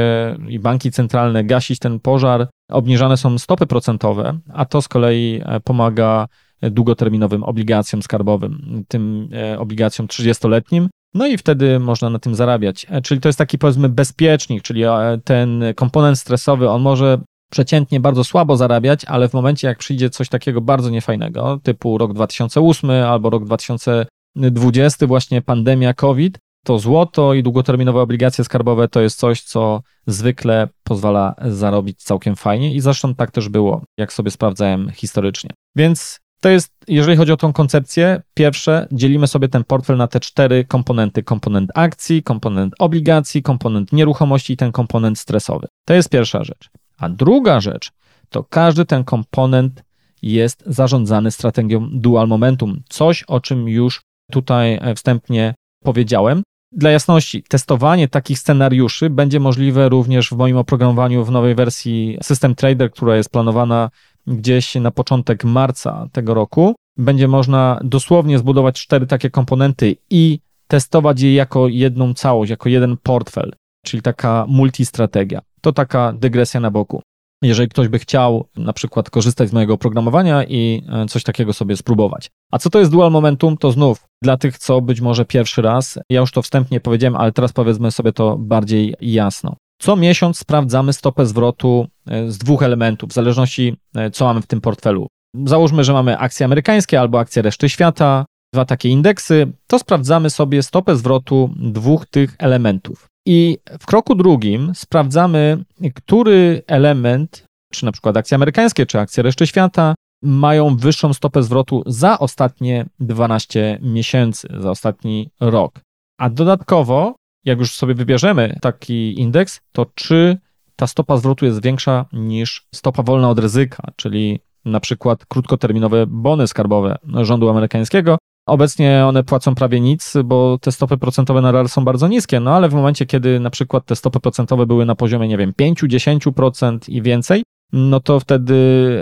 i banki centralne gasić ten pożar. Obniżane są stopy procentowe, a to z kolei pomaga długoterminowym obligacjom skarbowym, tym obligacjom 30-letnim. No i wtedy można na tym zarabiać. Czyli to jest taki powiedzmy bezpiecznik, czyli ten komponent stresowy, on może przeciętnie bardzo słabo zarabiać, ale w momencie jak przyjdzie coś takiego bardzo niefajnego, typu rok 2008 albo rok 2020, właśnie pandemia COVID, to złoto i długoterminowe obligacje skarbowe to jest coś, co zwykle pozwala zarobić całkiem fajnie i zresztą tak też było, jak sobie sprawdzałem historycznie. Więc to jest, jeżeli chodzi o tą koncepcję, pierwsze, dzielimy sobie ten portfel na te cztery komponenty: komponent akcji, komponent obligacji, komponent nieruchomości i ten komponent stresowy. To jest pierwsza rzecz. A druga rzecz, to każdy ten komponent jest zarządzany strategią dual momentum. Coś, o czym już tutaj e, wstępnie powiedziałem. Dla jasności, testowanie takich scenariuszy będzie możliwe również w moim oprogramowaniu w nowej wersji System Trader, która jest planowana gdzieś na początek marca tego roku. Będzie można dosłownie zbudować cztery takie komponenty i testować je jako jedną całość, jako jeden portfel, czyli taka multistrategia. To taka dygresja na boku. Jeżeli ktoś by chciał na przykład korzystać z mojego oprogramowania i e, coś takiego sobie spróbować. A co to jest dual momentum? To znów dla tych, co być może pierwszy raz, ja już to wstępnie powiedziałem, ale teraz powiedzmy sobie to bardziej jasno. Co miesiąc sprawdzamy stopę zwrotu e, z dwóch elementów, w zależności e, co mamy w tym portfelu. Załóżmy, że mamy akcje amerykańskie albo akcje reszty świata, dwa takie indeksy, to sprawdzamy sobie stopę zwrotu dwóch tych elementów. I w kroku drugim sprawdzamy, który element, czy na przykład akcje amerykańskie, czy akcje reszty świata, mają wyższą stopę zwrotu za ostatnie 12 miesięcy, za ostatni rok. A dodatkowo, jak już sobie wybierzemy taki indeks, to czy ta stopa zwrotu jest większa niż stopa wolna od ryzyka, czyli na przykład krótkoterminowe bony skarbowe rządu amerykańskiego, Obecnie one płacą prawie nic, bo te stopy procentowe nadal są bardzo niskie, no ale w momencie, kiedy na przykład te stopy procentowe były na poziomie, nie wiem, 5-10% i więcej, no to wtedy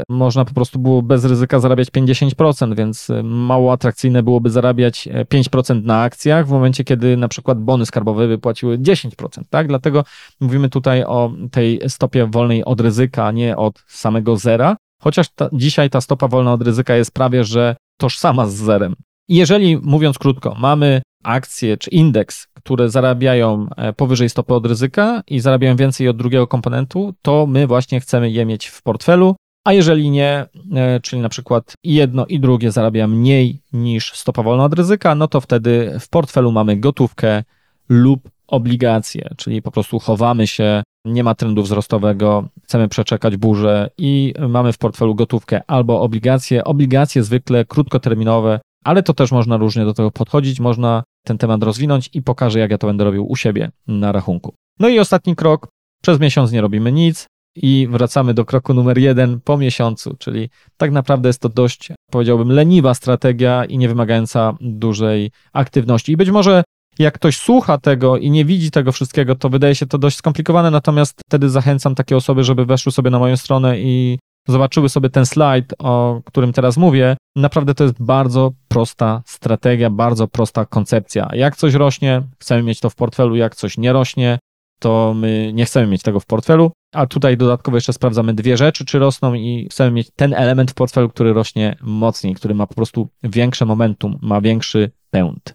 można po prostu było bez ryzyka zarabiać 50%, więc mało atrakcyjne byłoby zarabiać 5% na akcjach w momencie, kiedy na przykład bony skarbowe wypłaciły 10%, tak? Dlatego mówimy tutaj o tej stopie wolnej od ryzyka, a nie od samego zera, chociaż ta, dzisiaj ta stopa wolna od ryzyka jest prawie, że tożsama z zerem. Jeżeli, mówiąc krótko, mamy akcje czy indeks, które zarabiają e, powyżej stopy od ryzyka i zarabiają więcej od drugiego komponentu, to my właśnie chcemy je mieć w portfelu, a jeżeli nie, e, czyli na przykład jedno i drugie zarabia mniej niż stopa wolna od ryzyka, no to wtedy w portfelu mamy gotówkę lub obligacje, czyli po prostu chowamy się, nie ma trendu wzrostowego, chcemy przeczekać burzę i mamy w portfelu gotówkę albo obligacje. Obligacje zwykle krótkoterminowe ale to też można różnie do tego podchodzić, można ten temat rozwinąć i pokażę, jak ja to będę robił u siebie na rachunku. No i ostatni krok, przez miesiąc nie robimy nic i wracamy do kroku numer jeden po miesiącu, czyli tak naprawdę jest to dość, powiedziałbym, leniwa strategia i nie wymagająca dużej aktywności. I być może jak ktoś słucha tego i nie widzi tego wszystkiego, to wydaje się to dość skomplikowane, natomiast wtedy zachęcam takie osoby, żeby weszły sobie na moją stronę i zobaczyły sobie ten slajd, o którym teraz mówię, naprawdę to jest bardzo prosta strategia, bardzo prosta koncepcja. Jak coś rośnie, chcemy mieć to w portfelu, jak coś nie rośnie, to my nie chcemy mieć tego w portfelu, a tutaj dodatkowo jeszcze sprawdzamy dwie rzeczy, czy rosną i chcemy mieć ten element w portfelu, który rośnie mocniej, który ma po prostu większe momentum, ma większy pęd.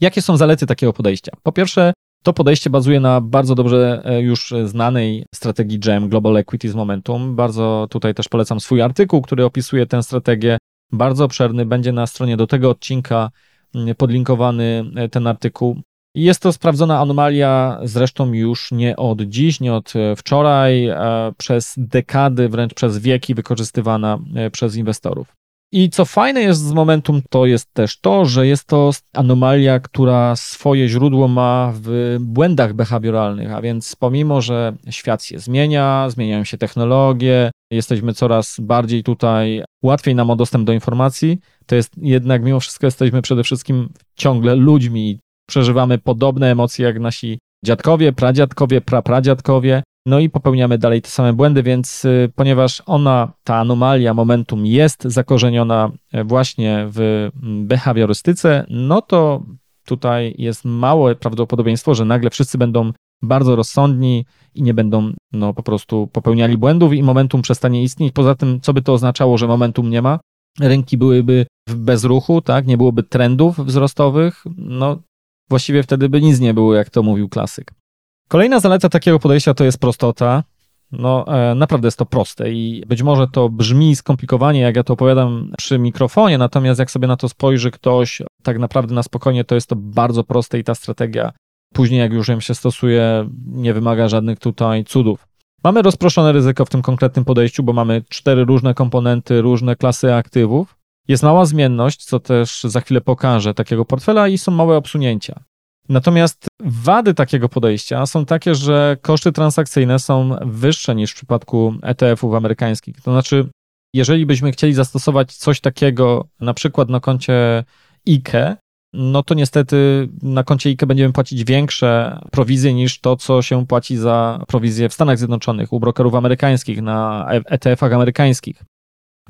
Jakie są zalety takiego podejścia? Po pierwsze, to podejście bazuje na bardzo dobrze e, już znanej strategii GEM, Global Equities Momentum. Bardzo tutaj też polecam swój artykuł, który opisuje tę strategię. Bardzo obszerny, będzie na stronie do tego odcinka mm, podlinkowany e, ten artykuł. Jest to sprawdzona anomalia, zresztą już nie od dziś, nie od e, wczoraj, przez dekady, wręcz przez wieki wykorzystywana przez inwestorów. I co fajne jest z momentum, to jest też to, że jest to anomalia, która swoje źródło ma w błędach behawioralnych, a więc pomimo, że świat się zmienia, zmieniają się technologie, jesteśmy coraz bardziej tutaj, łatwiej nam o dostęp do informacji, to jest jednak mimo wszystko jesteśmy przede wszystkim ciągle ludźmi. Przeżywamy podobne emocje jak nasi dziadkowie, pradziadkowie, prapradziadkowie no i popełniamy dalej te same błędy, więc y, ponieważ ona, ta anomalia momentum jest zakorzeniona e, właśnie w mm, behawiorystyce, no to tutaj jest małe prawdopodobieństwo, że nagle wszyscy będą bardzo rozsądni i nie będą no, po prostu popełniali błędów i momentum przestanie istnieć. Poza tym, co by to oznaczało, że momentum nie ma? Rynki byłyby w bezruchu, tak? nie byłoby trendów wzrostowych, no właściwie wtedy by nic nie było, jak to mówił klasyk. Kolejna zaleta takiego podejścia to jest prostota. No, e, naprawdę jest to proste i być może to brzmi skomplikowanie, jak ja to opowiadam przy mikrofonie, natomiast jak sobie na to spojrzy ktoś tak naprawdę na spokojnie, to jest to bardzo proste i ta strategia później, jak już ją się stosuje, nie wymaga żadnych tutaj cudów. Mamy rozproszone ryzyko w tym konkretnym podejściu, bo mamy cztery różne komponenty, różne klasy aktywów. Jest mała zmienność, co też za chwilę pokażę, takiego portfela i są małe obsunięcia. Natomiast wady takiego podejścia są takie, że koszty transakcyjne są wyższe niż w przypadku ETF-ów amerykańskich. To znaczy, jeżeli byśmy chcieli zastosować coś takiego na przykład na koncie IKE, no to niestety na koncie IKE będziemy płacić większe prowizje niż to, co się płaci za prowizję w Stanach Zjednoczonych, u brokerów amerykańskich, na ETF-ach amerykańskich.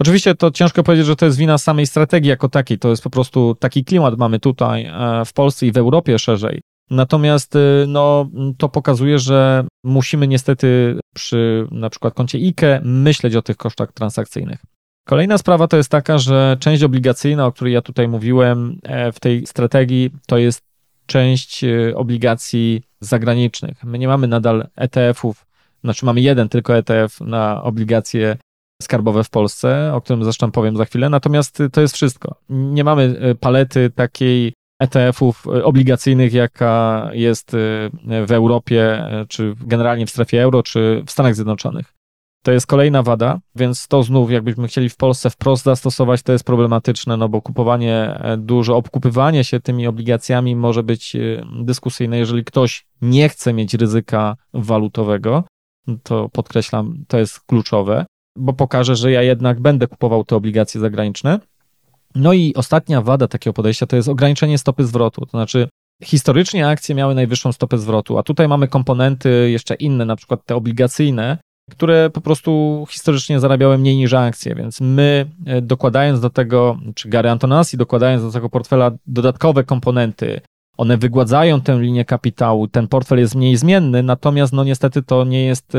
Oczywiście to ciężko powiedzieć, że to jest wina samej strategii jako takiej. To jest po prostu taki klimat mamy tutaj e, w Polsce i w Europie szerzej. Natomiast e, no, to pokazuje, że musimy niestety przy na przykład koncie IKE myśleć o tych kosztach transakcyjnych. Kolejna sprawa to jest taka, że część obligacyjna, o której ja tutaj mówiłem e, w tej strategii, to jest część obligacji zagranicznych. My nie mamy nadal ETF-ów, znaczy mamy jeden tylko ETF na obligacje skarbowe w Polsce, o którym zresztą powiem za chwilę. Natomiast to jest wszystko. Nie mamy y, palety takiej ETF-ów y, obligacyjnych, jaka jest y, w Europie, czy generalnie w strefie euro, czy w Stanach Zjednoczonych. To jest kolejna wada, więc to znów, jakbyśmy chcieli w Polsce wprost zastosować, to jest problematyczne, no bo kupowanie e, dużo, obkupywanie się tymi obligacjami może być dyskusyjne, jeżeli ktoś nie chce mieć ryzyka walutowego, to podkreślam, to jest kluczowe bo pokaże, że ja jednak będę kupował te obligacje zagraniczne. No i ostatnia wada takiego podejścia to jest ograniczenie stopy zwrotu. To znaczy, historycznie akcje miały najwyższą stopę zwrotu, a tutaj mamy komponenty jeszcze inne, na przykład te obligacyjne, które po prostu historycznie zarabiały mniej niż akcje, więc my e, dokładając do tego, czy Gary Antonassi dokładając do tego portfela dodatkowe komponenty, one wygładzają tę linię kapitału, ten portfel jest mniej zmienny, natomiast no niestety to nie jest y,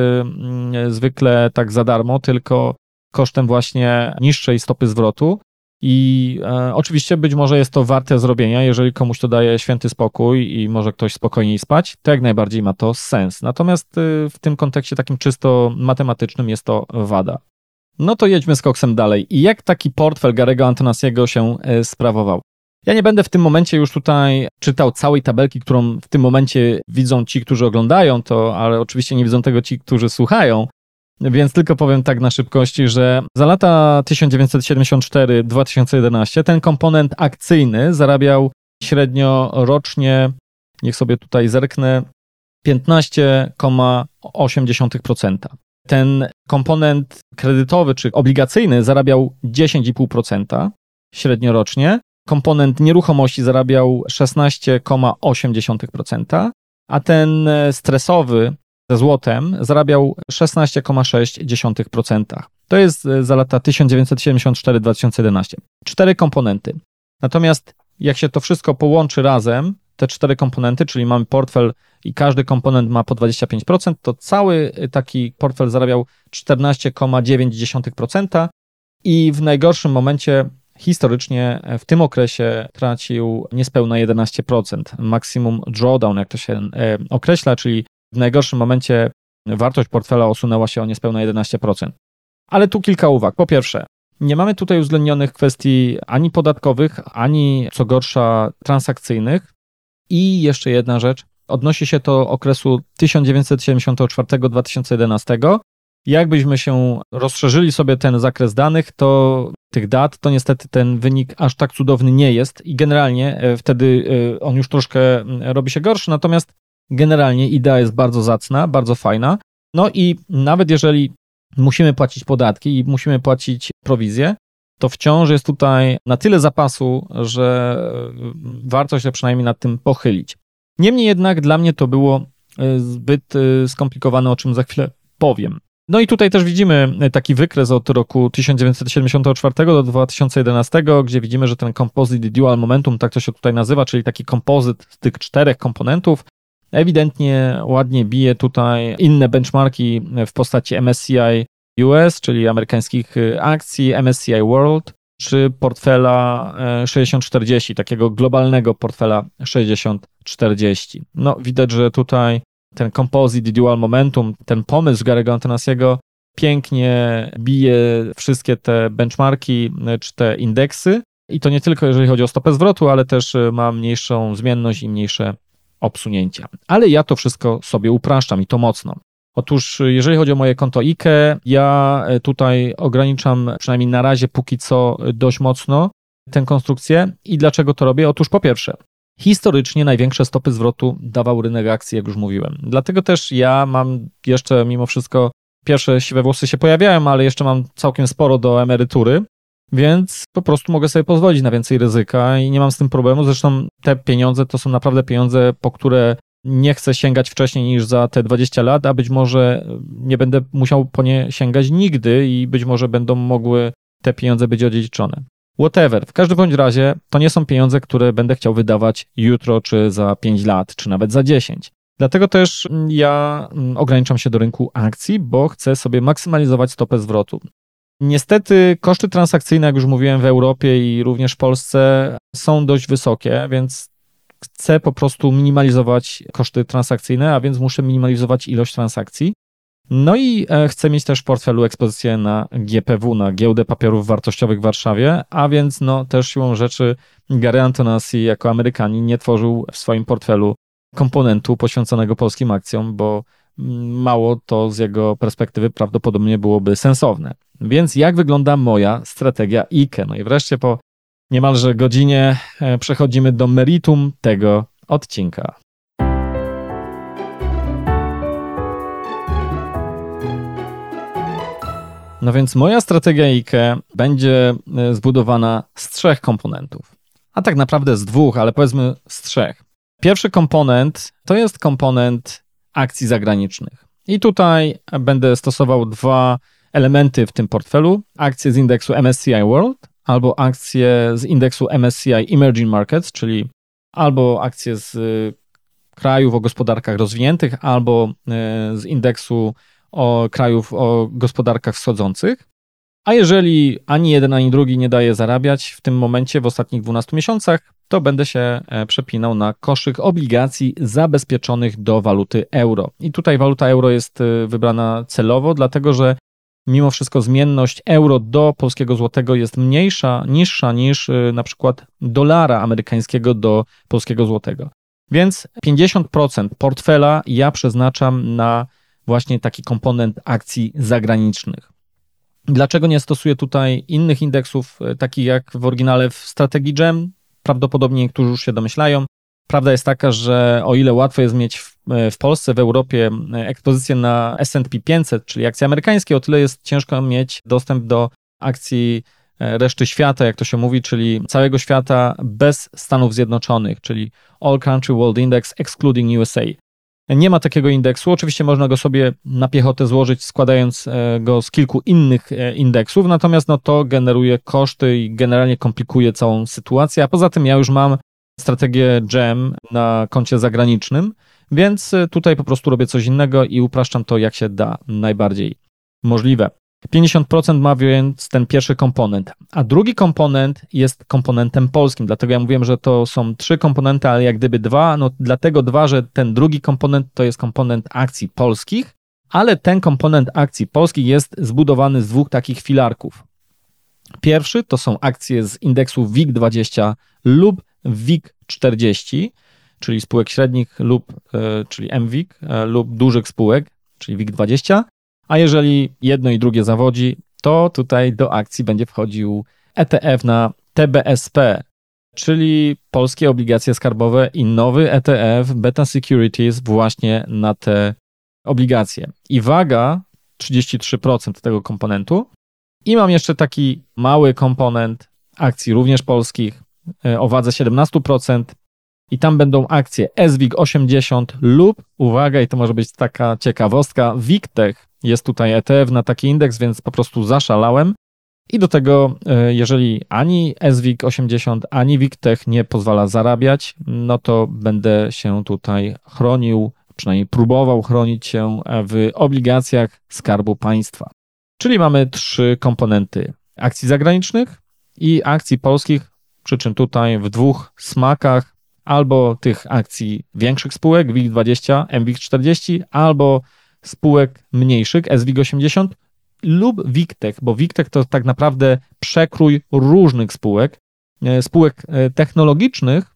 y, zwykle tak za darmo, tylko kosztem właśnie niższej stopy zwrotu. I e, oczywiście być może jest to warte zrobienia, jeżeli komuś to daje święty spokój i może ktoś spokojniej spać, to jak najbardziej ma to sens. Natomiast y, w tym kontekście takim czysto matematycznym jest to wada. No to jedźmy z koksem dalej. I jak taki portfel Garego Antonasiego się e, sprawował? Ja nie będę w tym momencie już tutaj czytał całej tabelki, którą w tym momencie widzą ci, którzy oglądają to, ale oczywiście nie widzą tego ci, którzy słuchają. Więc tylko powiem tak na szybkości, że za lata 1974-2011 ten komponent akcyjny zarabiał średnio rocznie, niech sobie tutaj zerknę, 15,8%. Ten komponent kredytowy czy obligacyjny zarabiał 10,5% średnio rocznie, komponent nieruchomości zarabiał 16,8%, a ten e, stresowy ze złotem zarabiał 16,6%. To jest e, za lata 1974-2011. Cztery komponenty. Natomiast jak się to wszystko połączy razem, te cztery komponenty, czyli mamy portfel i każdy komponent ma po 25%, to cały taki portfel zarabiał 14,9% i w najgorszym momencie historycznie w tym okresie tracił niespełna 11%. Maksimum drawdown, jak to się e, określa, czyli w najgorszym momencie wartość portfela osunęła się o niespełna 11%. Ale tu kilka uwag. Po pierwsze, nie mamy tutaj uwzględnionych kwestii ani podatkowych, ani co gorsza transakcyjnych. I jeszcze jedna rzecz, odnosi się to okresu 1974-2011, Jakbyśmy się rozszerzyli sobie ten zakres danych, to tych dat, to niestety ten wynik aż tak cudowny nie jest i generalnie e, wtedy e, on już troszkę mm, robi się gorszy, natomiast generalnie idea jest bardzo zacna, bardzo fajna. No i nawet jeżeli musimy płacić podatki i musimy płacić prowizję, to wciąż jest tutaj na tyle zapasu, że e, warto się przynajmniej nad tym pochylić. Niemniej jednak dla mnie to było zbyt skomplikowane, o czym za chwilę powiem. No i tutaj też widzimy taki wykres od roku 1974 do 2011, gdzie widzimy, że ten Composite Dual Momentum, tak to się tutaj nazywa, czyli taki kompozyt z tych czterech komponentów, ewidentnie ładnie bije tutaj inne benchmarki w postaci MSCI US, czyli amerykańskich akcji, MSCI World, czy portfela 6040, e, takiego globalnego portfela 6040. No widać, że tutaj ten composite dual momentum, ten pomysł Gary'ego Antonasiego pięknie bije wszystkie te benchmarki e, czy te indeksy i to nie tylko jeżeli chodzi o stopę zwrotu, ale też e, ma mniejszą zmienność i mniejsze obsunięcia. Ale ja to wszystko sobie upraszczam i to mocno. Otóż, jeżeli chodzi o moje konto IKE, ja e, tutaj ograniczam, przynajmniej na razie, póki co, dość mocno tę konstrukcję. I dlaczego to robię? Otóż, po pierwsze, historycznie największe stopy zwrotu dawał rynek akcji, jak już mówiłem. Dlatego też ja mam jeszcze, mimo wszystko, pierwsze siwe włosy się pojawiają, ale jeszcze mam całkiem sporo do emerytury. Więc po prostu mogę sobie pozwolić na więcej ryzyka i nie mam z tym problemu. Zresztą te pieniądze to są naprawdę pieniądze, po które nie chcę sięgać wcześniej niż za te 20 lat, a być może nie będę musiał po nie sięgać nigdy i być może będą mogły te pieniądze być odziedziczone. Whatever. W każdym bądź razie to nie są pieniądze, które będę chciał wydawać jutro, czy za 5 lat, czy nawet za 10. Dlatego też ja ograniczam się do rynku akcji, bo chcę sobie maksymalizować stopę zwrotu. Niestety koszty transakcyjne, jak już mówiłem, w Europie i również w Polsce są dość wysokie, więc chcę po prostu minimalizować koszty transakcyjne, a więc muszę minimalizować ilość transakcji. No i e, chcę mieć też w portfelu ekspozycję na GPW, na Giełdę Papierów Wartościowych w Warszawie, a więc no też siłą rzeczy Gary Antonassi jako Amerykanin nie tworzył w swoim portfelu komponentu poświęconego polskim akcjom, bo mało to z jego perspektywy prawdopodobnie byłoby sensowne. Więc jak wygląda moja strategia IKE? No i wreszcie po niemalże godzinie e, przechodzimy do meritum tego odcinka. No więc moja strategia IKE będzie e, zbudowana z trzech komponentów. A tak naprawdę z dwóch, ale powiedzmy z trzech. Pierwszy komponent to jest komponent akcji zagranicznych. I tutaj będę stosował dwa elementy w tym portfelu: akcje z indeksu MSCI World albo akcje z indeksu MSCI Emerging Markets, czyli albo akcje z y, krajów o gospodarkach rozwiniętych, albo y, z indeksu o krajów o gospodarkach wschodzących. A jeżeli ani jeden, ani drugi nie daje zarabiać w tym momencie, w ostatnich 12 miesiącach, to będę się e, przepinał na koszyk obligacji zabezpieczonych do waluty euro. I tutaj waluta euro jest e, wybrana celowo, dlatego że mimo wszystko zmienność euro do polskiego złotego jest mniejsza, niższa niż e, na przykład dolara amerykańskiego do polskiego złotego. Więc 50% portfela ja przeznaczam na właśnie taki komponent akcji zagranicznych. Dlaczego nie stosuję tutaj innych indeksów, takich jak w oryginale w strategii GEM? Prawdopodobnie niektórzy już się domyślają. Prawda jest taka, że o ile łatwo jest mieć w, w Polsce, w Europie ekspozycję na S&P 500, czyli akcje amerykańskie, o tyle jest ciężko mieć dostęp do akcji e, reszty świata, jak to się mówi, czyli całego świata bez Stanów Zjednoczonych, czyli All Country World Index excluding USA. Nie ma takiego indeksu. Oczywiście można go sobie na piechotę złożyć, składając e, go z kilku innych e, indeksów, natomiast no, to generuje koszty i generalnie komplikuje całą sytuację. A poza tym ja już mam strategię GEM na koncie zagranicznym, więc e, tutaj po prostu robię coś innego i upraszczam to, jak się da najbardziej możliwe. 50% ma więc ten pierwszy komponent, a drugi komponent jest komponentem polskim. Dlatego ja mówiłem, że to są trzy komponenty, ale jak gdyby dwa, no dlatego dwa, że ten drugi komponent to jest komponent akcji polskich, ale ten komponent akcji polskich jest zbudowany z dwóch takich filarków. Pierwszy to są akcje z indeksu WIG20 lub WIG40, czyli spółek średnich lub, e, czyli MWIG e, lub dużych spółek, czyli WIG20 a jeżeli jedno i drugie zawodzi, to tutaj do akcji będzie wchodził ETF na TBSP, czyli polskie obligacje skarbowe i nowy ETF Beta Securities właśnie na te obligacje. I waga 33% tego komponentu. I mam jeszcze taki mały komponent akcji również polskich e, o wadze 17%, i tam będą akcje SWIG 80 lub, uwaga, i to może być taka ciekawostka, WIGTech jest tutaj ETF na taki indeks, więc po prostu zaszalałem. I do tego, e, jeżeli ani SWIG 80, ani WIGTech nie pozwala zarabiać, no to będę się tutaj chronił, przynajmniej próbował chronić się w obligacjach Skarbu Państwa. Czyli mamy trzy komponenty akcji zagranicznych i akcji polskich, przy czym tutaj w dwóch smakach albo tych akcji większych spółek, WIG20, MWIG40, albo spółek mniejszych, SWIG80 lub WIGTech, bo WIGTech to tak naprawdę przekrój różnych spółek, e, spółek e, technologicznych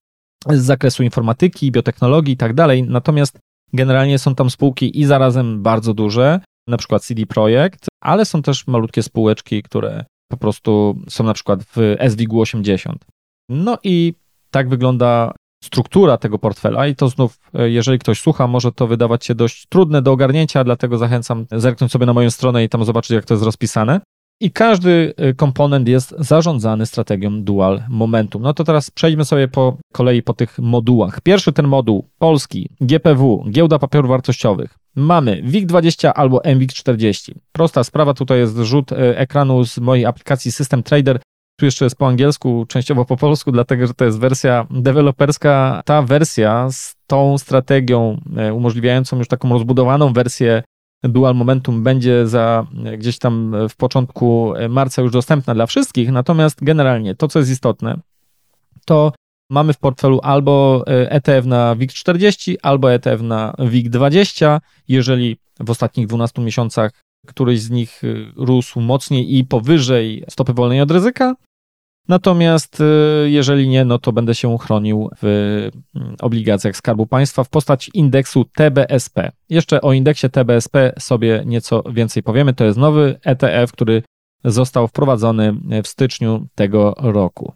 z zakresu informatyki, biotechnologii i tak dalej, natomiast generalnie są tam spółki i zarazem bardzo duże, na przykład CD Projekt, ale są też malutkie spółeczki, które po prostu są na przykład w SWIG 80. No i tak wygląda struktura tego portfela i to znów, e, jeżeli ktoś słucha, może to wydawać się dość trudne do ogarnięcia, dlatego zachęcam zerknąć sobie na moją stronę i tam zobaczyć, jak to jest rozpisane. I każdy e, komponent jest zarządzany strategią dual momentum. No to teraz przejdźmy sobie po kolei po tych modułach. Pierwszy ten moduł, polski, GPW, Giełda Papierów Wartościowych. Mamy WIG20 albo MWIG40. Prosta sprawa, tutaj jest rzut e, ekranu z mojej aplikacji System Trader. Tu jeszcze jest po angielsku, częściowo po polsku, dlatego że to jest wersja deweloperska. Ta wersja z tą strategią e, umożliwiającą już taką rozbudowaną wersję Dual Momentum będzie za e, gdzieś tam w początku marca już dostępna dla wszystkich. Natomiast generalnie to, co jest istotne, to mamy w portfelu albo ETF na WIG40, albo ETF na WIG20. Jeżeli w ostatnich 12 miesiącach któryś z nich e, rósł mocniej i powyżej stopy wolnej od ryzyka, Natomiast e, jeżeli nie, no to będę się chronił w mm, obligacjach Skarbu Państwa w postaci indeksu TBSP. Jeszcze o indeksie TBSP sobie nieco więcej powiemy. To jest nowy ETF, który został wprowadzony w styczniu tego roku.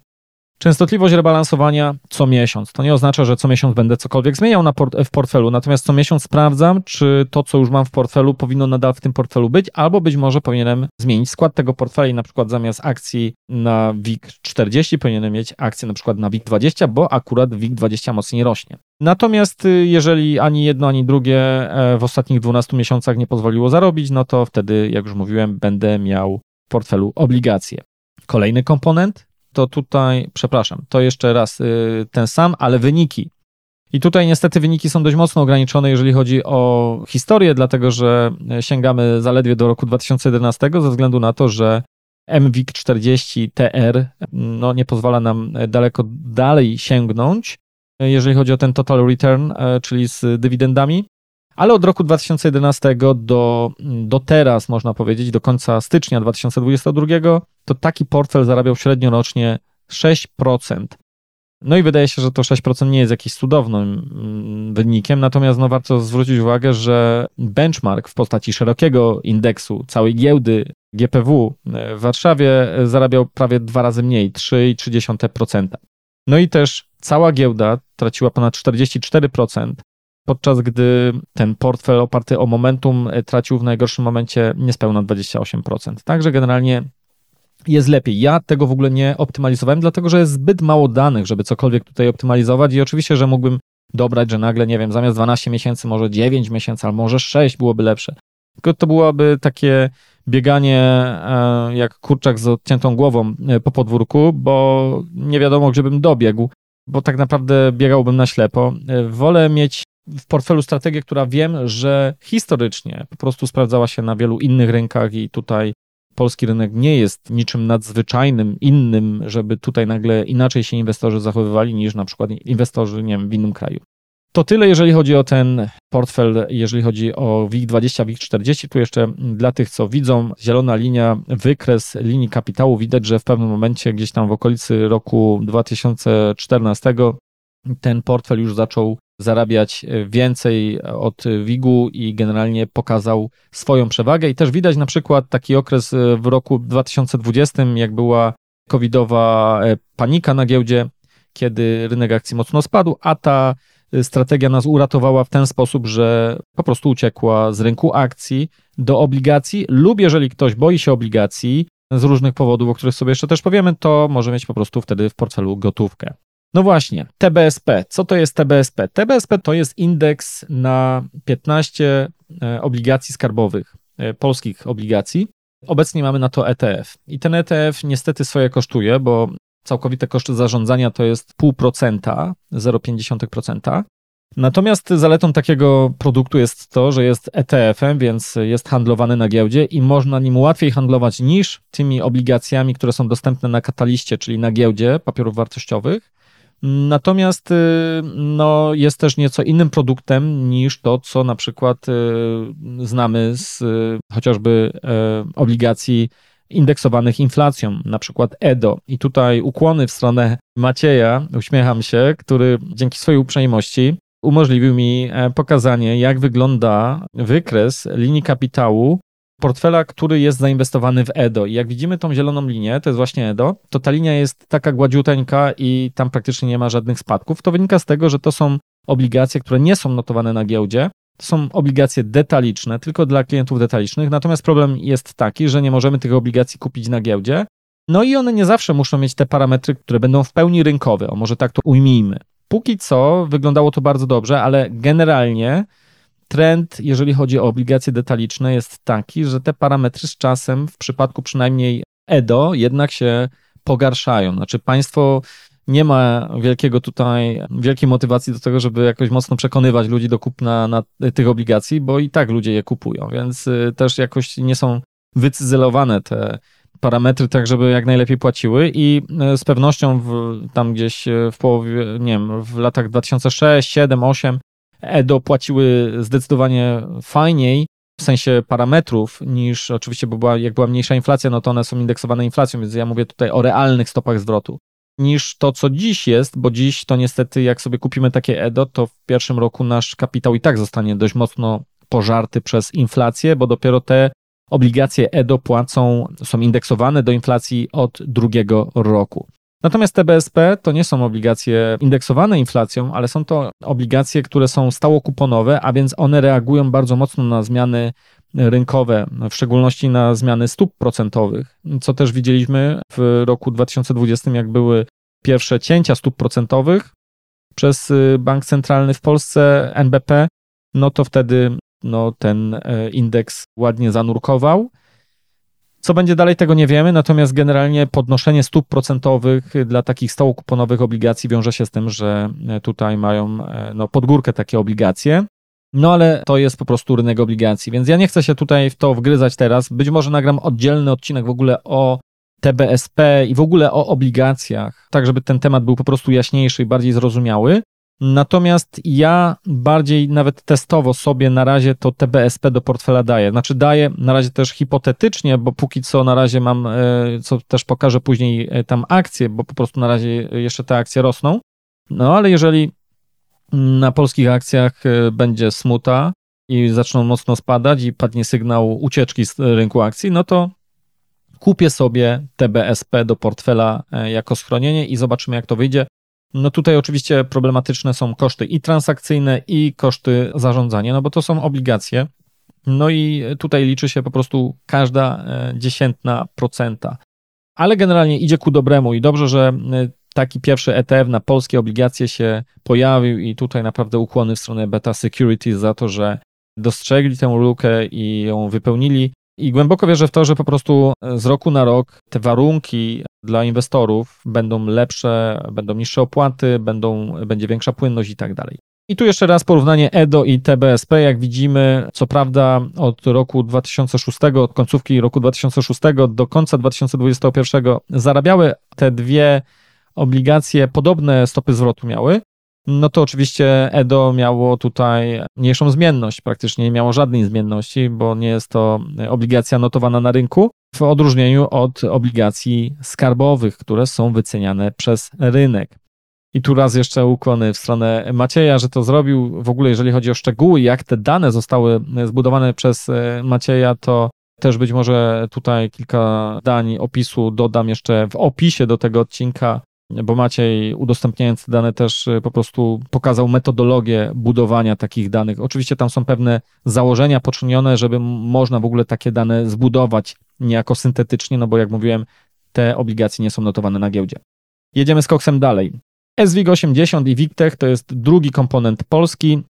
Częstotliwość rebalansowania co miesiąc. To nie oznacza, że co miesiąc będę cokolwiek zmieniał port w portfelu, natomiast co miesiąc sprawdzam, czy to, co już mam w portfelu, powinno nadal w tym portfelu być, albo być może powinienem zmienić skład tego portfela i na przykład zamiast akcji na WIG40 powinienem mieć akcję na przykład na WIG20, bo akurat WIG20 mocniej rośnie. Natomiast y, jeżeli ani jedno, ani drugie e, w ostatnich 12 miesiącach nie pozwoliło zarobić, no to wtedy, jak już mówiłem, będę miał w portfelu obligacje. Kolejny komponent to tutaj, przepraszam, to jeszcze raz y, ten sam, ale wyniki. I tutaj niestety wyniki są dość mocno ograniczone, jeżeli chodzi o historię, dlatego że sięgamy zaledwie do roku 2011 ze względu na to, że MWIG 40 TR no, nie pozwala nam daleko dalej sięgnąć, jeżeli chodzi o ten total return, czyli z dywidendami. Ale od roku 2011 do, do teraz, można powiedzieć, do końca stycznia 2022, to taki portfel zarabiał średnio rocznie 6%. No i wydaje się, że to 6% nie jest jakimś cudownym mm, wynikiem, natomiast no warto zwrócić uwagę, że benchmark w postaci szerokiego indeksu całej giełdy GPW w Warszawie zarabiał prawie dwa razy mniej, 3,3%. No i też cała giełda traciła ponad 44%, podczas gdy ten portfel oparty o momentum e, tracił w najgorszym momencie niespełna 28%. Także generalnie jest lepiej. Ja tego w ogóle nie optymalizowałem, dlatego że jest zbyt mało danych, żeby cokolwiek tutaj optymalizować i oczywiście, że mógłbym dobrać, że nagle, nie wiem, zamiast 12 miesięcy, może 9 miesięcy, albo może 6 byłoby lepsze. Tylko to byłoby takie bieganie e, jak kurczak z odciętą głową e, po podwórku, bo nie wiadomo, gdzie bym dobiegł, bo tak naprawdę biegałbym na ślepo. Wolę mieć w portfelu strategię, która wiem, że historycznie po prostu sprawdzała się na wielu innych rynkach i tutaj polski rynek nie jest niczym nadzwyczajnym, innym, żeby tutaj nagle inaczej się inwestorzy zachowywali niż na przykład inwestorzy, nie wiem, w innym kraju. To tyle, jeżeli chodzi o ten portfel, jeżeli chodzi o WIG20, WIG40. Tu jeszcze dla tych, co widzą, zielona linia, wykres linii kapitału. Widać, że w pewnym momencie, gdzieś tam w okolicy roku 2014, ten portfel już zaczął zarabiać e, więcej od WIG-u i generalnie pokazał swoją przewagę. I też widać na przykład taki okres e, w roku 2020, jak była covidowa e, panika na giełdzie, kiedy rynek akcji mocno spadł, a ta strategia nas uratowała w ten sposób, że po prostu uciekła z rynku akcji do obligacji, lub jeżeli ktoś boi się obligacji z różnych powodów, o których sobie jeszcze też powiemy, to może mieć po prostu wtedy w portfelu gotówkę. No właśnie, TBSP. Co to jest TBSP? TBSP to jest indeks na 15 e, obligacji skarbowych, e, polskich obligacji. Obecnie mamy na to ETF. I ten ETF niestety swoje kosztuje, bo całkowite koszty zarządzania to jest 0,5%, 0,5%. Natomiast zaletą takiego produktu jest to, że jest ETF-em, więc jest handlowany na giełdzie i można nim łatwiej handlować niż tymi obligacjami, które są dostępne na kataliście, czyli na giełdzie papierów wartościowych. Natomiast y, no, jest też nieco innym produktem niż to, co na przykład y, znamy z y, chociażby obligacji indeksowanych inflacją, na przykład EDO. I tutaj ukłony w stronę Macieja, uśmiecham się, który dzięki swojej uprzejmości umożliwił mi e, pokazanie, jak wygląda wykres linii kapitału portfela, który jest zainwestowany w EDO. I jak widzimy tą zieloną linię, to jest właśnie EDO, to ta linia jest taka gładziuteńka i tam praktycznie nie ma żadnych spadków. To wynika z tego, że to są obligacje, które nie są notowane na giełdzie. To są obligacje detaliczne, tylko dla klientów detalicznych. Natomiast problem jest taki, że nie możemy tych obligacji kupić na giełdzie. No i one nie zawsze muszą mieć te parametry, które będą w pełni rynkowe. O może tak to ujmijmy. Póki co wyglądało to bardzo dobrze, ale generalnie trend, jeżeli chodzi o obligacje detaliczne, jest taki, że te parametry z czasem, w przypadku przynajmniej EDO, jednak się pogarszają. Znaczy, państwo nie ma wielkiego tutaj, wielkiej motywacji do tego, żeby jakoś mocno przekonywać ludzi do kupna na tych obligacji, bo i tak ludzie je kupują, więc y, też jakoś nie są wycyzelowane te parametry tak, żeby jak najlepiej płaciły i y, z pewnością w, tam gdzieś y, w połowie, nie wiem, w latach 2006, 7, 8 EDO płaciły zdecydowanie fajniej, w sensie parametrów, niż oczywiście, bo była, jak była mniejsza inflacja, no to one są indeksowane inflacją, więc ja mówię tutaj o realnych stopach zwrotu, niż to, co dziś jest, bo dziś to niestety, jak sobie kupimy takie EDO, to w pierwszym roku nasz kapitał i tak zostanie dość mocno pożarty przez inflację, bo dopiero te obligacje EDO płacą, są indeksowane do inflacji od drugiego roku. Natomiast TBSP to nie są obligacje indeksowane inflacją, ale są to obligacje, które są stałokuponowe, a więc one reagują bardzo mocno na zmiany rynkowe, w szczególności na zmiany stóp procentowych, co też widzieliśmy w roku 2020, jak były pierwsze cięcia stóp procentowych przez y, Bank Centralny w Polsce, NBP, no to wtedy no, ten e, indeks ładnie zanurkował. Co będzie dalej, tego nie wiemy, natomiast generalnie podnoszenie stóp procentowych dla takich stałokuponowych obligacji wiąże się z tym, że e, tutaj mają e, no, podgórkę takie obligacje. No ale to jest po prostu rynek obligacji, więc ja nie chcę się tutaj w to wgryzać teraz. Być może nagram oddzielny odcinek w ogóle o TBSP i w ogóle o obligacjach, tak żeby ten temat był po prostu jaśniejszy i bardziej zrozumiały. Natomiast ja bardziej nawet testowo sobie na razie to TBSP do portfela daję. Znaczy daję na razie też hipotetycznie, bo póki co na razie mam, e, co też pokażę później e, tam akcje, bo po prostu na razie jeszcze te akcje rosną. No ale jeżeli na polskich akcjach e, będzie smuta i zaczną mocno spadać i padnie sygnał ucieczki z rynku akcji, no to kupię sobie TBSP do portfela jako schronienie i zobaczymy jak to wyjdzie. No tutaj oczywiście problematyczne są koszty i transakcyjne, i koszty zarządzania, no bo to są obligacje. No i tutaj liczy się po prostu każda e, dziesiętna procenta. Ale generalnie idzie ku dobremu i dobrze, że e, taki pierwszy ETF na polskie obligacje się pojawił i tutaj naprawdę ukłony w stronę Beta Securities za to, że dostrzegli tę lukę i ją wypełnili. I głęboko wierzę w to, że po prostu z roku na rok te warunki dla inwestorów będą lepsze, będą niższe opłaty, będą, będzie większa płynność i tak dalej. I tu jeszcze raz porównanie EDO i TBSP. Jak widzimy, co prawda od roku 2006, od końcówki roku 2006 do końca 2021 zarabiały te dwie obligacje, podobne stopy zwrotu miały, no to oczywiście EDO miało tutaj mniejszą zmienność, praktycznie nie miało żadnej zmienności, bo nie jest to obligacja notowana na rynku, w odróżnieniu od obligacji skarbowych, które są wyceniane przez rynek. I tu raz jeszcze ukłony w stronę Macieja, że to zrobił. W ogóle, jeżeli chodzi o szczegóły, jak te dane zostały zbudowane przez Macieja, to też być może tutaj kilka zdań opisu dodam jeszcze w opisie do tego odcinka bo Maciej udostępniając te dane też y, po prostu pokazał metodologię budowania takich danych. Oczywiście tam są pewne założenia poczynione, żeby można w ogóle takie dane zbudować niejako syntetycznie, no bo jak mówiłem, te obligacje nie są notowane na giełdzie. Jedziemy z koksem dalej. SWIG 80 i WIGTech to jest drugi komponent polski.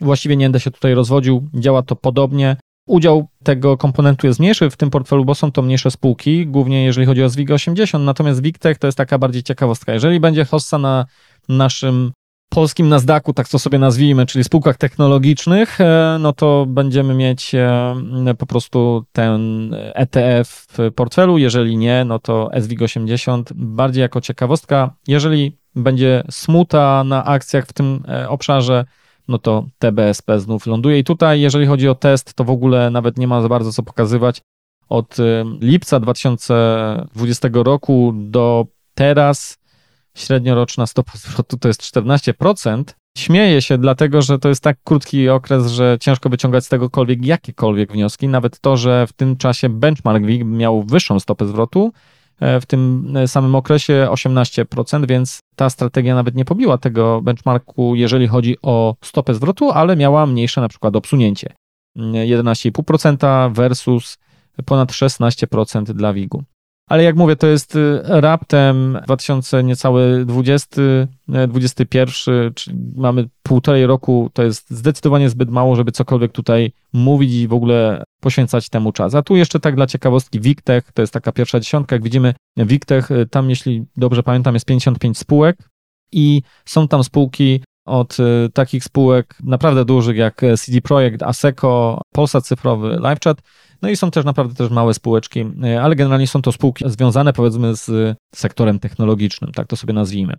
Właściwie nie będę się tutaj rozwodził, działa to podobnie. Udział tego komponentu jest mniejszy w tym portfelu, bo są to mniejsze spółki, głównie jeżeli chodzi o ZWIG 80, natomiast WIGTech to jest taka bardziej ciekawostka. Jeżeli będzie hossa na naszym polskim Nasdaqu, tak to sobie nazwijmy, czyli spółkach technologicznych, e, no to będziemy mieć e, po prostu ten ETF w portfelu. Jeżeli nie, no to SWIG 80 bardziej jako ciekawostka. Jeżeli będzie smuta na akcjach w tym e, obszarze, no to TBSP znów ląduje. I tutaj, jeżeli chodzi o test, to w ogóle nawet nie ma za bardzo co pokazywać. Od lipca 2020 roku do teraz średnioroczna stopa zwrotu to jest 14%. Śmieję się, dlatego że to jest tak krótki okres, że ciężko wyciągać z tegokolwiek jakiekolwiek wnioski. Nawet to, że w tym czasie benchmark WIG miał wyższą stopę zwrotu, w tym samym okresie 18%, więc ta strategia nawet nie pobiła tego benchmarku, jeżeli chodzi o stopę zwrotu, ale miała mniejsze na przykład obsunięcie. 11,5% versus ponad 16% dla WIG-u ale jak mówię, to jest y, raptem 2000 niecały 20, 21, y, czyli mamy półtorej roku, to jest zdecydowanie zbyt mało, żeby cokolwiek tutaj mówić i w ogóle poświęcać temu czas. A tu jeszcze tak dla ciekawostki Wiktek, to jest taka pierwsza dziesiątka, jak widzimy Wiktek, y, tam jeśli dobrze pamiętam jest 55 spółek i są tam spółki od takich spółek naprawdę dużych jak CD Projekt, Aseco, Polsat Cyfrowy, LiveChat, no i są też naprawdę też małe spółeczki, ale generalnie są to spółki związane powiedzmy z sektorem technologicznym, tak to sobie nazwijmy.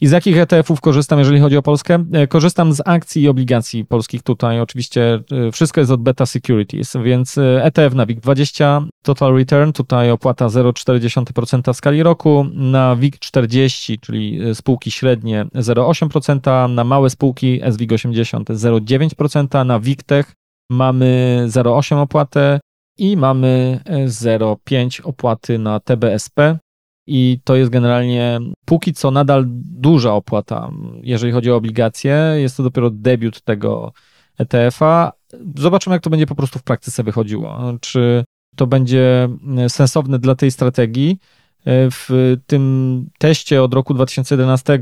I z jakich ETF-ów korzystam, jeżeli chodzi o Polskę? E, korzystam z akcji i obligacji polskich tutaj. Oczywiście e, wszystko jest od Beta Securities, więc ETF na WIG20 Total Return, tutaj opłata 0,4% w skali roku, na WIG40, czyli spółki średnie 0,8%, na małe spółki SWIG80 0,9%, na WIGTech mamy 0,8 opłatę, i mamy 0,5 e, opłaty na TBSP. I to jest generalnie póki co nadal duża opłata, jeżeli chodzi o obligacje. Jest to dopiero debiut tego ETF-a. Zobaczymy, jak to będzie po prostu w praktyce wychodziło. Czy to będzie e, sensowne dla tej strategii. E, w tym teście od roku 2011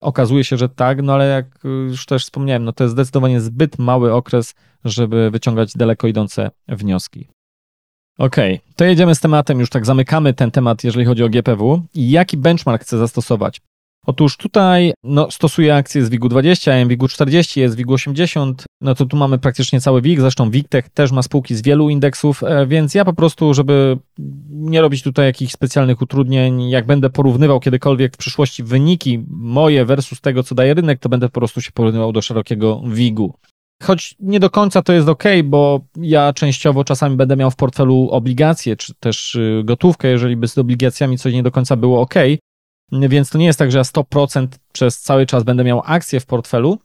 okazuje się, że tak, no ale jak już też wspomniałem, no to jest zdecydowanie zbyt mały okres, żeby wyciągać daleko idące wnioski. Okej, okay. to jedziemy z tematem, już tak zamykamy ten temat, jeżeli chodzi o GPW. Jaki benchmark chcę zastosować? Otóż tutaj no, stosuję akcje z WIG-20, MWIG-40, SWIG-80, no to tu mamy praktycznie cały WIG, zresztą WIGTech też ma spółki z wielu indeksów, e, więc ja po prostu, żeby nie robić tutaj jakichś specjalnych utrudnień, jak będę porównywał kiedykolwiek w przyszłości wyniki moje versus tego, co daje rynek, to będę po prostu się porównywał do szerokiego WIG-u. Choć nie do końca to jest ok, bo ja częściowo czasami będę miał w portfelu obligacje, czy też y, gotówkę, jeżeli by z obligacjami coś nie do końca było ok. Więc to nie jest tak, że ja 100% przez cały czas będę miał akcje w portfelu.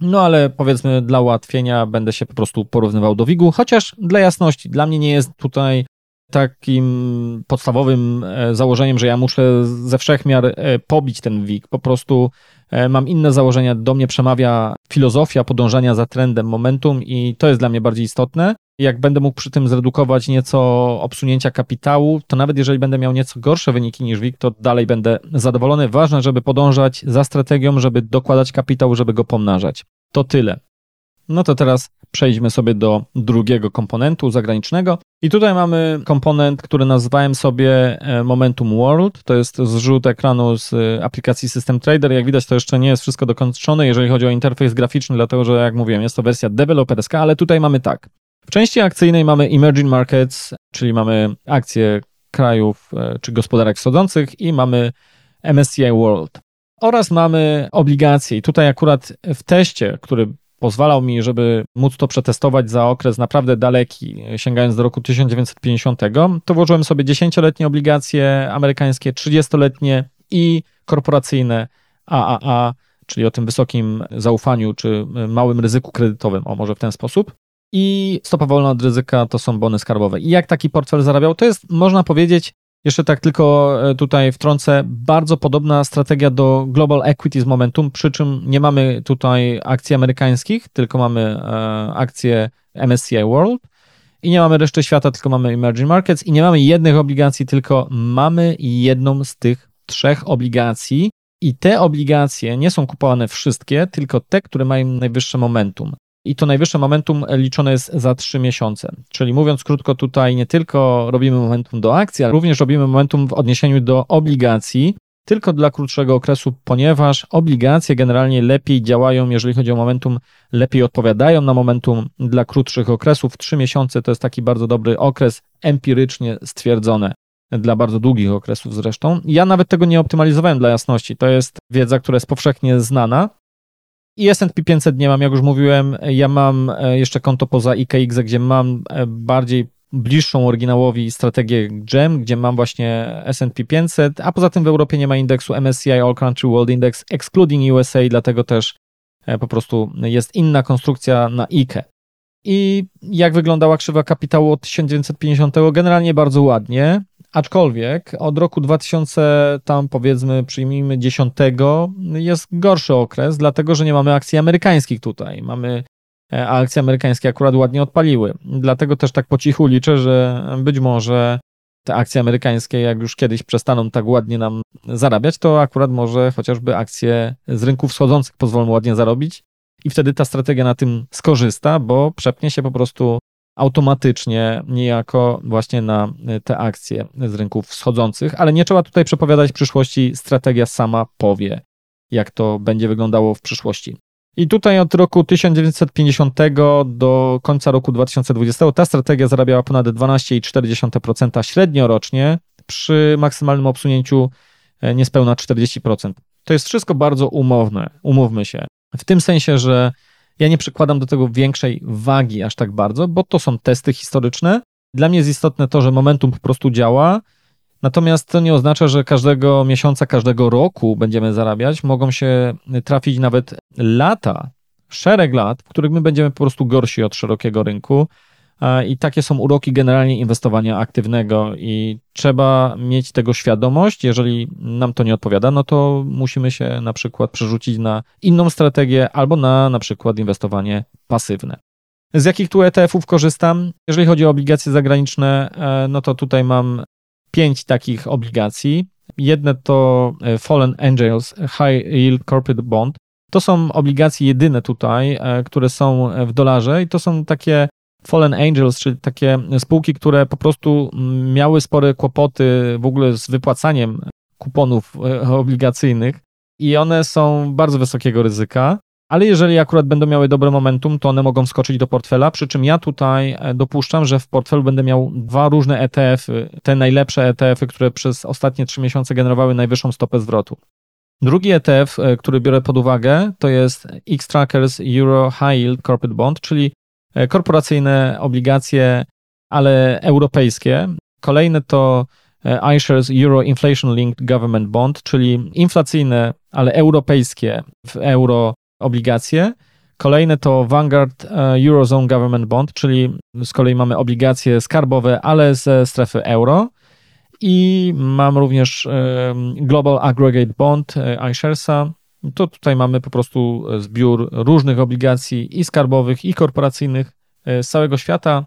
No ale powiedzmy dla ułatwienia będę się po prostu porównywał do WIG-u, chociaż dla jasności, dla mnie nie jest tutaj takim podstawowym e, założeniem, że ja muszę ze wszechmiar e, pobić ten WIG. Po prostu e, mam inne założenia, do mnie przemawia filozofia podążania za trendem momentum i to jest dla mnie bardziej istotne. Jak będę mógł przy tym zredukować nieco obsunięcia kapitału, to nawet jeżeli będę miał nieco gorsze wyniki niż WIG, to dalej będę zadowolony. Ważne, żeby podążać za strategią, żeby dokładać kapitał, żeby go pomnażać. To tyle. No to teraz przejdźmy sobie do drugiego komponentu zagranicznego. I tutaj mamy komponent, który nazwałem sobie e, Momentum World. To jest zrzut ekranu z e, aplikacji System Trader. Jak widać, to jeszcze nie jest wszystko dokończone, jeżeli chodzi o interfejs graficzny, dlatego że, jak mówiłem, jest to wersja deweloperska, ale tutaj mamy tak. W części akcyjnej mamy Emerging Markets, czyli mamy akcje krajów e, czy gospodarek wschodzących i mamy MSCI World. Oraz mamy obligacje. I tutaj akurat w teście, który pozwalał mi, żeby móc to przetestować za okres naprawdę daleki, sięgając do roku 1950, to włożyłem sobie 10-letnie obligacje amerykańskie, 30-letnie i korporacyjne AAA, czyli o tym wysokim zaufaniu czy małym ryzyku kredytowym, o może w ten sposób. I stopa wolna od ryzyka to są bony skarbowe. I jak taki portfel zarabiał? To jest, można powiedzieć, jeszcze tak tylko e, tutaj wtrącę, bardzo podobna strategia do Global Equities Momentum, przy czym nie mamy tutaj akcji amerykańskich, tylko mamy e, akcje MSCI World. I nie mamy reszty świata, tylko mamy Emerging Markets. I nie mamy jednych obligacji, tylko mamy jedną z tych trzech obligacji. I te obligacje nie są kupowane wszystkie, tylko te, które mają najwyższe momentum. I to najwyższe momentum liczone jest za 3 miesiące. Czyli mówiąc krótko, tutaj nie tylko robimy momentum do akcji, ale również robimy momentum w odniesieniu do obligacji, tylko dla krótszego okresu, ponieważ obligacje generalnie lepiej działają, jeżeli chodzi o momentum, lepiej odpowiadają na momentum dla krótszych okresów. 3 miesiące to jest taki bardzo dobry okres, empirycznie stwierdzone dla bardzo długich okresów zresztą. Ja nawet tego nie optymalizowałem dla jasności. To jest wiedza, która jest powszechnie znana. I S&P 500 nie mam, jak już mówiłem, ja mam e, jeszcze konto poza IKX, gdzie mam e, bardziej bliższą oryginałowi strategię GEM, gdzie mam właśnie S&P 500, a poza tym w Europie nie ma indeksu MSCI All Country World Index, excluding USA, dlatego też e, po prostu jest inna konstrukcja na IKE. I jak wyglądała krzywa kapitału od 1950? Generalnie bardzo ładnie. Aczkolwiek od roku 2000, tam powiedzmy, przyjmijmy 10, jest gorszy okres, dlatego że nie mamy akcji amerykańskich tutaj. Mamy e, a akcje amerykańskie akurat ładnie odpaliły. Dlatego też tak po cichu liczę, że być może te akcje amerykańskie, jak już kiedyś przestaną tak ładnie nam zarabiać, to akurat może chociażby akcje z rynków wschodzących pozwolą ładnie zarobić i wtedy ta strategia na tym skorzysta, bo przepnie się po prostu automatycznie niejako właśnie na te akcje z rynków wschodzących, ale nie trzeba tutaj przepowiadać przyszłości, strategia sama powie, jak to będzie wyglądało w przyszłości. I tutaj od roku 1950 do końca roku 2020 ta strategia zarabiała ponad 12,4% średnio rocznie przy maksymalnym obsunięciu e, niespełna 40%. To jest wszystko bardzo umowne, umówmy się. W tym sensie, że ja nie przykładam do tego większej wagi aż tak bardzo, bo to są testy historyczne. Dla mnie jest istotne to, że momentum po prostu działa, natomiast to nie oznacza, że każdego miesiąca, każdego roku będziemy zarabiać. Mogą się trafić nawet lata, szereg lat, w których my będziemy po prostu gorsi od szerokiego rynku. I takie są uroki generalnie inwestowania aktywnego, i trzeba mieć tego świadomość. Jeżeli nam to nie odpowiada, no to musimy się na przykład przerzucić na inną strategię albo na na przykład inwestowanie pasywne. Z jakich tu ETF-ów korzystam? Jeżeli chodzi o obligacje zagraniczne, e, no to tutaj mam pięć takich obligacji. Jedne to e, Fallen Angels High Yield Corporate Bond. To są obligacje jedyne tutaj, e, które są w dolarze i to są takie Fallen Angels, czyli takie spółki, które po prostu miały spore kłopoty w ogóle z wypłacaniem kuponów e, obligacyjnych i one są bardzo wysokiego ryzyka. Ale jeżeli akurat będą miały dobre momentum, to one mogą skoczyć do portfela. Przy czym ja tutaj e, dopuszczam, że w portfelu będę miał dwa różne ETF-y, te najlepsze ETF-y, które przez ostatnie trzy miesiące generowały najwyższą stopę zwrotu. Drugi ETF, e, który biorę pod uwagę, to jest X-Trackers Euro High Yield Corporate Bond, czyli korporacyjne obligacje, ale europejskie. Kolejne to e, iShares Euro Inflation Linked Government Bond, czyli inflacyjne, ale europejskie w euro obligacje. Kolejne to Vanguard e, Eurozone Government Bond, czyli z kolei mamy obligacje skarbowe, ale ze strefy euro. I mam również Global Aggregate Bond iSharesa, to tutaj mamy po prostu zbiór różnych obligacji i skarbowych, i korporacyjnych e, z całego świata,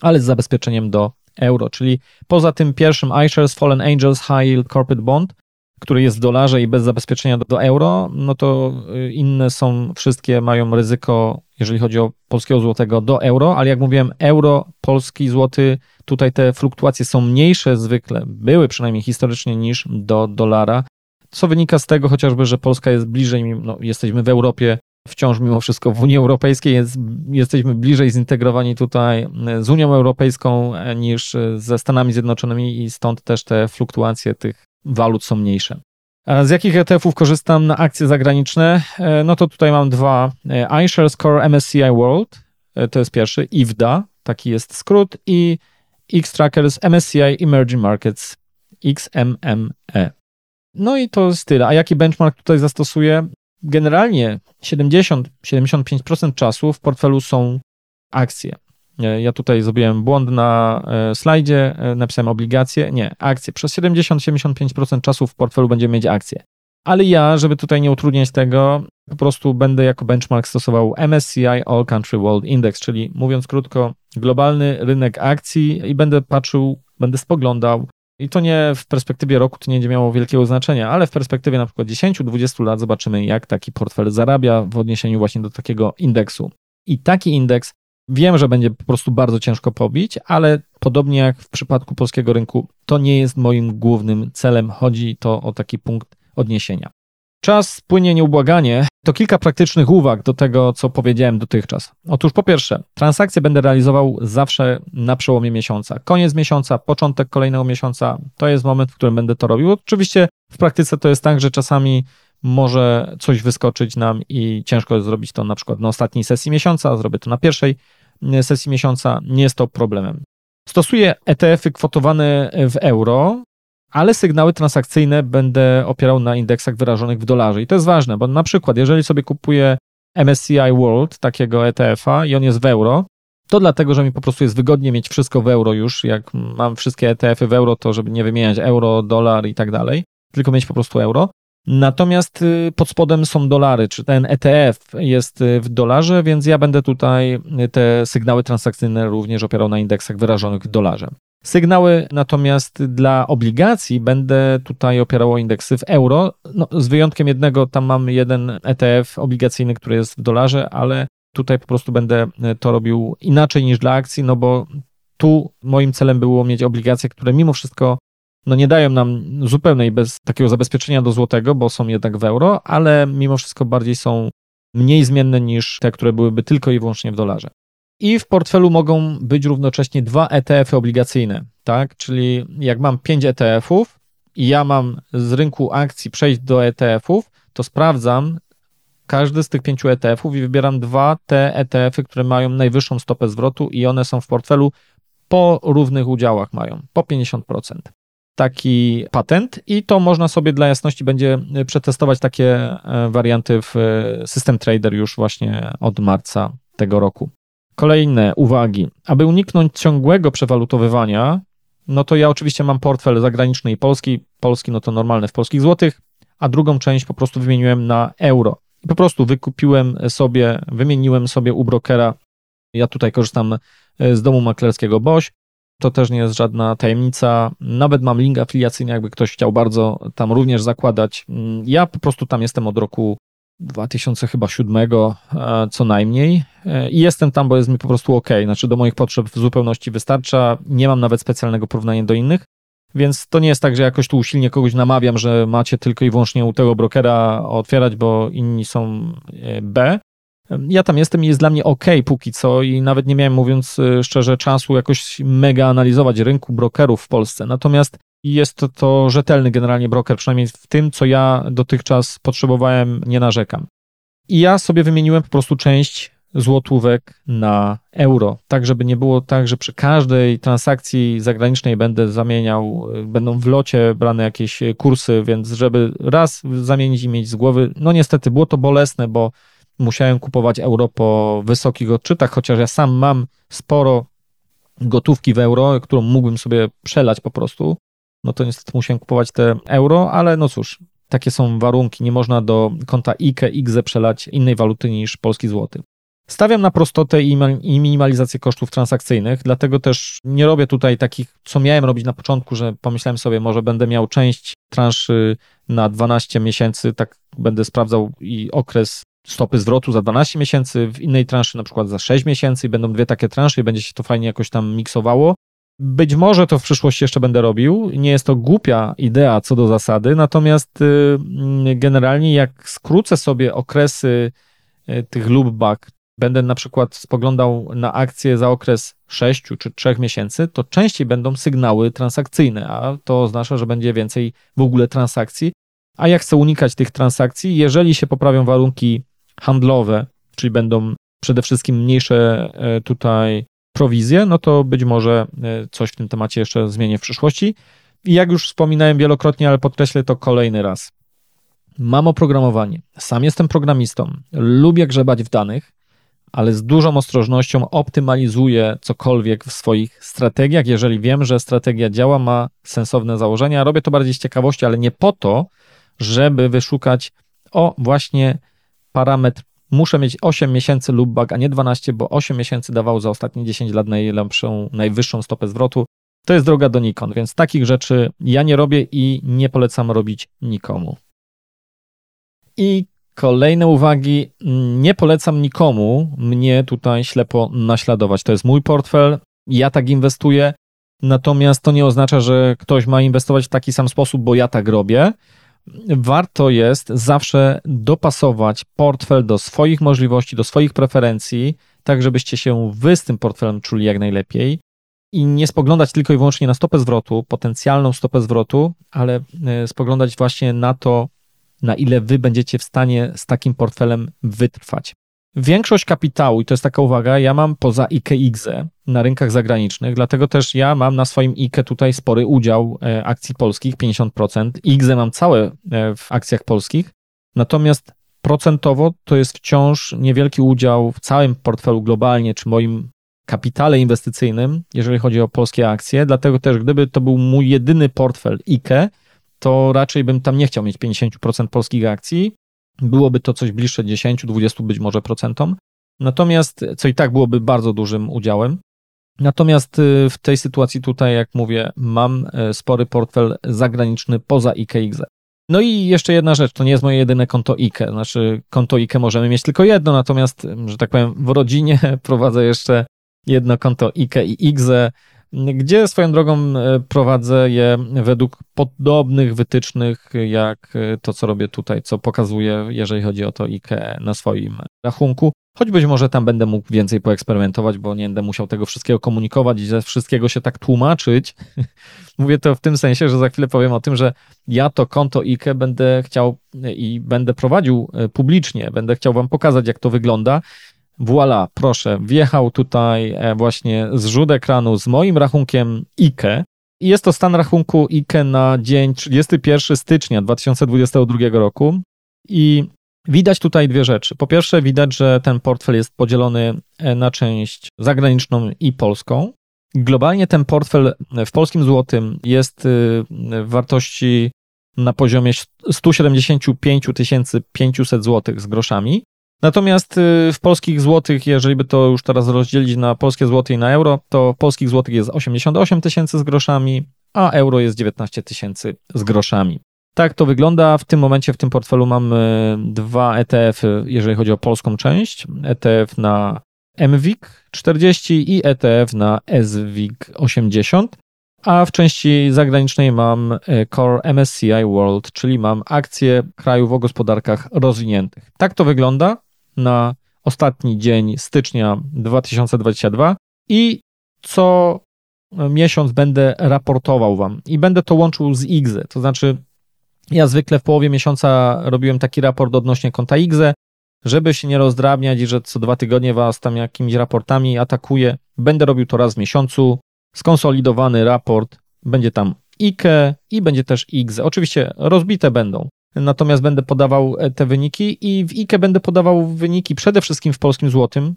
ale z zabezpieczeniem do euro, czyli poza tym pierwszym iShares Fallen Angels High Yield Corporate Bond, który jest w dolarze i bez zabezpieczenia do, do, euro, no to e, inne są, wszystkie mają ryzyko, jeżeli chodzi o polskiego złotego, do euro, ale jak mówiłem, euro, polski złoty, tutaj te fluktuacje są mniejsze zwykle, były przynajmniej historycznie niż do dolara, co wynika z tego chociażby, że Polska jest bliżej, no, jesteśmy w Europie, wciąż mimo wszystko w Unii Europejskiej, jest, jesteśmy bliżej zintegrowani tutaj z Unią Europejską e, niż ze Stanami Zjednoczonymi i stąd też te fluktuacje tych walut są mniejsze. Z jakich ETF-ów korzystam na akcje zagraniczne? E, no to tutaj mam dwa. E, iShares Core MSCI World, to jest pierwszy, IWDA, taki jest skrót, i X-Trackers MSCI Emerging Markets, XMME. No i to jest tyle. A jaki benchmark tutaj zastosuję? Generalnie 70-75% czasu w portfelu są akcje. Ja tutaj zrobiłem błąd na e, slajdzie, e, napisałem obligacje. Nie, akcje. Przez 70-75% czasu w portfelu będziemy mieć akcje. Ale ja, żeby tutaj nie utrudniać tego, po prostu będę jako benchmark stosował MSCI All Country World Index, czyli mówiąc krótko, globalny rynek akcji i będę patrzył, będę spoglądał I to nie w perspektywie roku to nie będzie miało wielkiego znaczenia, ale w perspektywie na przykład 10-20 lat zobaczymy, jak taki portfel zarabia w odniesieniu właśnie do takiego indeksu. I taki indeks wiem, że będzie po prostu bardzo ciężko pobić, ale podobnie jak w przypadku polskiego rynku, to nie jest moim głównym celem. Chodzi to o taki punkt odniesienia. Czas płynie nieubłaganie. To kilka praktycznych uwag do tego, co powiedziałem dotychczas. Otóż po pierwsze, transakcje będę realizował zawsze na przełomie miesiąca. Koniec miesiąca, początek kolejnego miesiąca to jest moment, w którym będę to robił. Oczywiście w praktyce to jest tak, że czasami może coś wyskoczyć nam i ciężko jest zrobić to na przykład na ostatniej sesji miesiąca, zrobię to na pierwszej e, sesji miesiąca, nie jest to problemem. Stosuję ETF-y kwotowane w euro, ale sygnały transakcyjne będę opierał na indeksach wyrażonych w dolarze. I to jest ważne, bo na przykład, jeżeli sobie kupuję MSCI World, takiego ETF-a i on jest w euro, to dlatego, że mi po prostu jest wygodnie mieć wszystko w euro już, jak mam wszystkie ETF-y w euro, to żeby nie wymieniać euro, dolar i tak dalej, tylko mieć po prostu euro. Natomiast y, pod spodem są dolary, czy ten ETF jest y, w dolarze, więc ja będę tutaj y, te sygnały transakcyjne również opierał na indeksach wyrażonych w dolarze. Sygnały natomiast dla obligacji będę tutaj opierał o indeksy w euro, no, z wyjątkiem jednego, tam mam jeden ETF obligacyjny, który jest w dolarze, ale tutaj po prostu będę to robił inaczej niż dla akcji, no bo tu moim celem było mieć obligacje, które mimo wszystko no nie dają nam zupełnej bez takiego zabezpieczenia do złotego, bo są jednak w euro, ale mimo wszystko bardziej są mniej zmienne niż te, które byłyby tylko i wyłącznie w dolarze. I w portfelu mogą być równocześnie dwa ETF-y obligacyjne, tak? Czyli jak mam pięć ETF-ów i ja mam z rynku akcji przejść do ETF-ów, to sprawdzam każdy z tych pięciu ETF-ów i wybieram dwa te ETF-y, które mają najwyższą stopę zwrotu i one są w portfelu po równych udziałach mają, po 50% taki patent i to można sobie dla jasności będzie przetestować takie e, warianty w e, System Trader już właśnie od marca tego roku. Kolejne uwagi. Aby uniknąć ciągłego przewalutowywania, no to ja oczywiście mam portfel zagraniczny i polski. Polski no to normalne w polskich złotych, a drugą część po prostu wymieniłem na euro. I po prostu wykupiłem sobie, wymieniłem sobie u brokera. Ja tutaj korzystam e, z domu maklerskiego BOŚ to też nie jest żadna tajemnica. Nawet mam link afiliacyjny, jakby ktoś chciał bardzo tam również zakładać. Ja po prostu tam jestem od roku 2007 e, co najmniej e, i jestem tam, bo jest mi po prostu ok. Znaczy do moich potrzeb w zupełności wystarcza. Nie mam nawet specjalnego porównania do innych. Więc to nie jest tak, że jakoś tu usilnie kogoś namawiam, że macie tylko i wyłącznie u tego brokera otwierać, bo inni są e, B. Ja tam jestem i jest dla mnie ok póki co i nawet nie miałem, mówiąc szczerze, czasu jakoś mega analizować rynku brokerów w Polsce. Natomiast jest to, to rzetelny generalnie broker, przynajmniej w tym, co ja dotychczas potrzebowałem, nie narzekam. I ja sobie wymieniłem po prostu część złotówek na euro, tak żeby nie było tak, że przy każdej transakcji zagranicznej będę zamieniał, y, będą w locie brane jakieś kursy, więc żeby raz zamienić i mieć z głowy, no niestety było to bolesne, bo musiałem kupować euro po wysokich odczytach, chociaż ja sam mam sporo gotówki w euro, którą mógłbym sobie przelać po prostu, no to niestety musiałem kupować te euro, ale no cóż, takie są warunki, nie można do konta IKE, IGZE przelać innej waluty niż polski złoty. Stawiam na prostotę i minimalizację kosztów transakcyjnych, dlatego też nie robię tutaj takich, co miałem robić na początku, że pomyślałem sobie, może będę miał część transzy na 12 miesięcy, tak będę sprawdzał i okres stopy zwrotu za 12 miesięcy, w innej transzy na przykład za 6 miesięcy i będą dwie takie transze i będzie się to fajnie jakoś tam miksowało. Być może to w przyszłości jeszcze będę robił. Nie jest to głupia idea co do zasady, natomiast y, generalnie jak skrócę sobie okresy y, tych loopback, będę na przykład spoglądał na akcje za okres 6 czy 3 miesięcy, to częściej będą sygnały transakcyjne, a to oznacza, że będzie więcej w ogóle transakcji. A jak chcę unikać tych transakcji, jeżeli się poprawią warunki handlowe, czyli będą przede wszystkim mniejsze e, tutaj prowizje, no to być może e, coś w tym temacie jeszcze zmienię w przyszłości. I jak już wspominałem wielokrotnie, ale podkreślę to kolejny raz. Mam oprogramowanie, sam jestem programistą, lubię grzebać w danych, ale z dużą ostrożnością optymalizuję cokolwiek w swoich strategiach. Jeżeli wiem, że strategia działa, ma sensowne założenia, robię to bardziej z ciekawości, ale nie po to, żeby wyszukać o właśnie parametr muszę mieć 8 miesięcy loopback, a nie 12, bo 8 miesięcy dawał za ostatnie 10 lat najlepszą, najwyższą stopę zwrotu. to jest droga Nikon, więc takich rzeczy ja nie robię i nie polecam robić nikomu. I kolejne uwagi. Nie polecam nikomu mnie tutaj ślepo naśladować. To jest mój portfel, ja tak inwestuję, natomiast to nie oznacza, że ktoś ma inwestować w taki sam sposób, bo ja tak robię. Warto jest zawsze dopasować portfel do swoich możliwości, do swoich preferencji, tak żebyście się wy z tym portfelem czuli jak najlepiej i nie spoglądać tylko i wyłącznie na stopę zwrotu, potencjalną stopę zwrotu, ale e, spoglądać właśnie na to, na ile wy będziecie w stanie z takim portfelem wytrwać. Większość kapitału, i to jest taka uwaga, ja mam poza IKE na rynkach zagranicznych, dlatego też ja mam na swoim IKE tutaj spory udział e, akcji polskich, 50%. IGZE mam całe e, w akcjach polskich, natomiast procentowo to jest wciąż niewielki udział w całym portfelu globalnie, czy moim kapitale inwestycyjnym, jeżeli chodzi o polskie akcje. Dlatego też, gdyby to był mój jedyny portfel IKE, to raczej bym tam nie chciał mieć 50% polskich akcji. Byłoby to coś bliższe 10, 20 być może procentom. Natomiast, co i tak byłoby bardzo dużym udziałem. Natomiast y, w tej sytuacji tutaj, jak mówię, mam y, spory portfel zagraniczny poza IKX. No i jeszcze jedna rzecz, to nie jest moje jedyne konto IKE, znaczy konto IKE możemy mieć tylko jedno, natomiast, że tak powiem, w rodzinie prowadzę jeszcze jedno konto IKE i IGZE, gdzie swoją drogą e, prowadzę je według podobnych wytycznych, jak e, to, co robię tutaj, co pokazuję, jeżeli chodzi o to IKE na swoim rachunku. Choć być może tam będę mógł więcej poeksperymentować, bo nie będę musiał tego wszystkiego komunikować i ze wszystkiego się tak tłumaczyć. Mówię to w tym sensie, że za chwilę powiem o tym, że ja to konto IKE będę chciał i będę prowadził e, publicznie. Będę chciał Wam pokazać, jak to wygląda Voila, proszę, wjechał tutaj e, właśnie zrzut ekranu z moim rachunkiem IKE. Jest to stan rachunku IKE na dzień 31 stycznia 2022 roku. I widać tutaj dwie rzeczy. Po pierwsze, widać, że ten portfel jest podzielony e, na część zagraniczną i polską. Globalnie ten portfel w polskim złotym jest y, w wartości na poziomie 175 500 zł z groszami. Natomiast y, w polskich złotych, jeżeli by to już teraz rozdzielić na polskie złoty i na euro, to polskich złotych jest 88 tysięcy z groszami, a euro jest 19 tysięcy z groszami. Tak to wygląda. W tym momencie w tym portfelu mamy dwa ETF-y, jeżeli chodzi o polską część. ETF na MWIG 40 i ETF na SWIG 80. A w części zagranicznej mam y, Core MSCI World, czyli mam akcje krajów o gospodarkach rozwiniętych. Tak to wygląda na ostatni dzień stycznia 2022 i co miesiąc będę raportował Wam i będę to łączył z IGZE. To znaczy, ja zwykle w połowie miesiąca robiłem taki raport odnośnie konta IGZE, żeby się nie rozdrabniać i że co dwa tygodnie Was tam jakimiś raportami atakuję. Będę robił to raz w miesiącu. Skonsolidowany raport będzie tam IKE i będzie też IGZE. Oczywiście rozbite będą natomiast będę podawał e, te wyniki i w IKE będę podawał wyniki przede wszystkim w polskim złotym,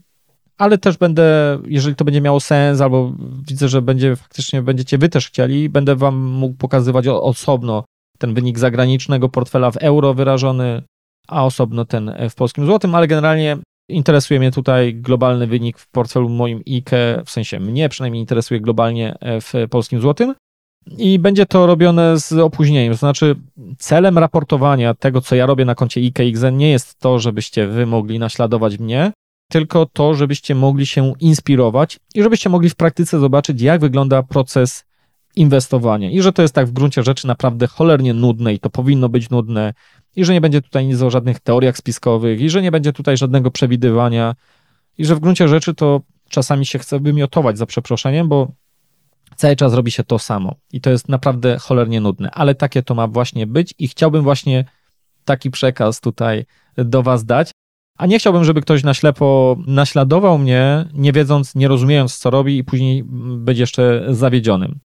ale też będę, jeżeli to będzie miało sens, albo widzę, że będzie faktycznie będziecie wy też chcieli, będę wam mógł pokazywać osobno ten wynik zagranicznego portfela w euro wyrażony, a osobno ten w polskim złotym, ale generalnie interesuje mnie tutaj globalny wynik w portfelu moim IKE, w sensie mnie przynajmniej interesuje globalnie w polskim złotym. I będzie to robione z opóźnieniem. To znaczy, celem raportowania tego, co ja robię na koncie IKXN, nie jest to, żebyście wy mogli naśladować mnie, tylko to, żebyście mogli się inspirować i żebyście mogli w praktyce zobaczyć, jak wygląda proces inwestowania. I że to jest tak w gruncie rzeczy naprawdę cholernie nudne i to powinno być nudne, i że nie będzie tutaj nic o żadnych teoriach spiskowych, i że nie będzie tutaj żadnego przewidywania, i że w gruncie rzeczy to czasami się chce wymiotować za przeproszeniem, bo cały czas robi się to samo i to jest naprawdę cholernie nudne, ale takie to ma właśnie być i chciałbym właśnie taki przekaz tutaj do Was dać. A nie chciałbym, żeby ktoś na ślepo naśladował mnie, nie wiedząc, nie rozumiejąc, co robi, i później być jeszcze zawiedzionym.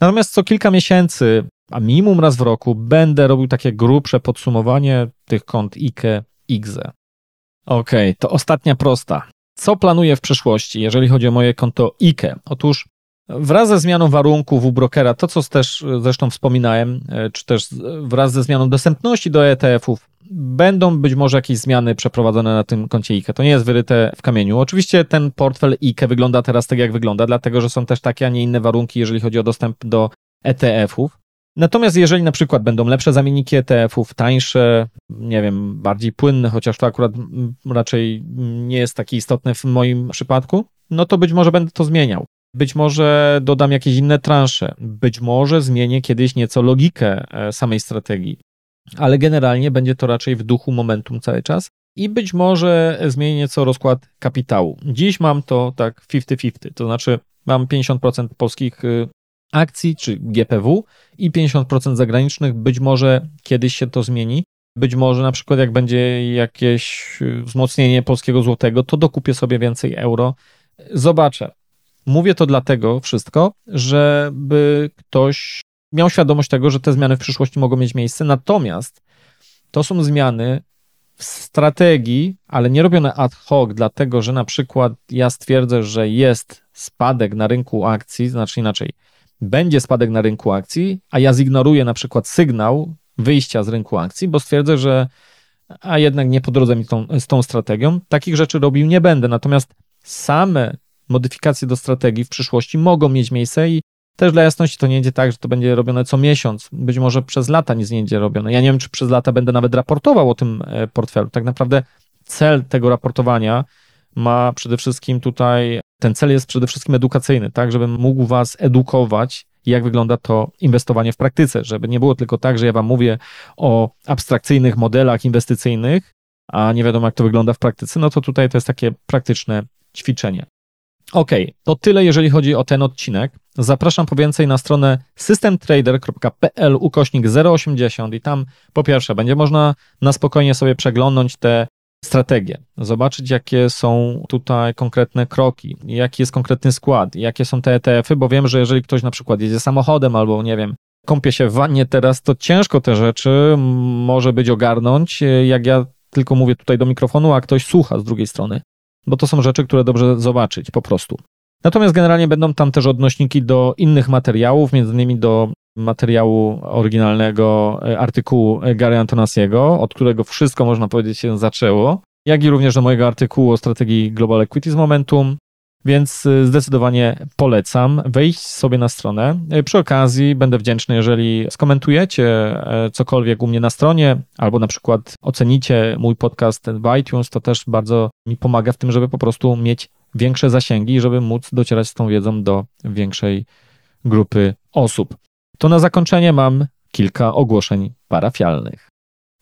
Natomiast co kilka miesięcy, a minimum raz w roku, będę robił takie grubsze podsumowanie tych kont IKE, IGZE. Ok, to ostatnia prosta. Co planuję w przyszłości, jeżeli chodzi o moje konto IKE? Otóż Wraz ze zmianą warunków u brokera, to co też zresztą wspominałem, e, czy też wraz ze zmianą dostępności do ETF-ów, będą być może jakieś zmiany przeprowadzone na tym koncie IKE. To nie jest wyryte w kamieniu. Oczywiście ten portfel IKE wygląda teraz tak, jak wygląda, dlatego że są też takie, a nie inne warunki, jeżeli chodzi o dostęp do ETF-ów. Natomiast jeżeli na przykład będą lepsze zamienniki ETF-ów, tańsze, nie wiem, bardziej płynne, chociaż to akurat raczej nie jest takie istotne w moim przypadku, no to być może będę to zmieniał. Być może dodam jakieś inne transze, być może zmienię kiedyś nieco logikę e, samej strategii, ale generalnie będzie to raczej w duchu momentum cały czas i być może zmienię nieco rozkład kapitału. Dziś mam to tak 50-50, to znaczy mam 50% polskich y, akcji czy GPW i 50% zagranicznych. Być może kiedyś się to zmieni. Być może na przykład jak będzie jakieś y, wzmocnienie polskiego złotego, to dokupię sobie więcej euro. Zobaczę. Mówię to dlatego wszystko, żeby ktoś miał świadomość tego, że te zmiany w przyszłości mogą mieć miejsce. Natomiast to są zmiany w strategii, ale nie robione ad hoc, dlatego że na przykład ja stwierdzę, że jest spadek na rynku akcji, znaczy inaczej, będzie spadek na rynku akcji, a ja zignoruję na przykład sygnał wyjścia z rynku akcji, bo stwierdzę, że a jednak nie po drodze mi tą, z tą strategią. Takich rzeczy robił nie będę. Natomiast same modyfikacje do strategii w przyszłości mogą mieć miejsce i też dla jasności to nie będzie tak, że to będzie robione co miesiąc. Być może przez lata nic nie będzie robione. Ja nie wiem, czy przez lata będę nawet raportował o tym e, portfelu. Tak naprawdę cel tego raportowania ma przede wszystkim tutaj, ten cel jest przede wszystkim edukacyjny, tak, żebym mógł was edukować, jak wygląda to inwestowanie w praktyce, żeby nie było tylko tak, że ja wam mówię o abstrakcyjnych modelach inwestycyjnych, a nie wiadomo, jak to wygląda w praktyce, no to tutaj to jest takie praktyczne ćwiczenie. Ok, to tyle, jeżeli chodzi o ten odcinek. Zapraszam po więcej na stronę systemtrader.pl ukośnik 080 i tam po pierwsze będzie można na spokojnie sobie przeglądnąć te strategie, zobaczyć jakie są tutaj konkretne kroki, jaki jest konkretny skład, jakie są te ETF-y, bo wiem, że jeżeli ktoś na przykład jedzie samochodem albo nie wiem, kąpie się w wannie teraz, to ciężko te rzeczy może być ogarnąć, jak ja tylko mówię tutaj do mikrofonu, a ktoś słucha z drugiej strony, bo to są rzeczy, które dobrze zobaczyć po prostu. Natomiast generalnie będą tam też odnośniki do innych materiałów, między innymi do materiału oryginalnego e, artykułu Gary Antonasiego, od którego wszystko można powiedzieć się zaczęło, jak i również do mojego artykułu o strategii Global Equities Momentum, więc e, zdecydowanie polecam wejść sobie na stronę. E, przy okazji będę wdzięczny, jeżeli skomentujecie cokolwiek u mnie na stronie, albo na przykład ocenicie mój podcast w iTunes, to też bardzo mi pomaga w tym, żeby po prostu mieć większe zasięgi, żeby móc docierać z tą wiedzą do większej grupy osób. To na zakończenie mam kilka ogłoszeń parafialnych.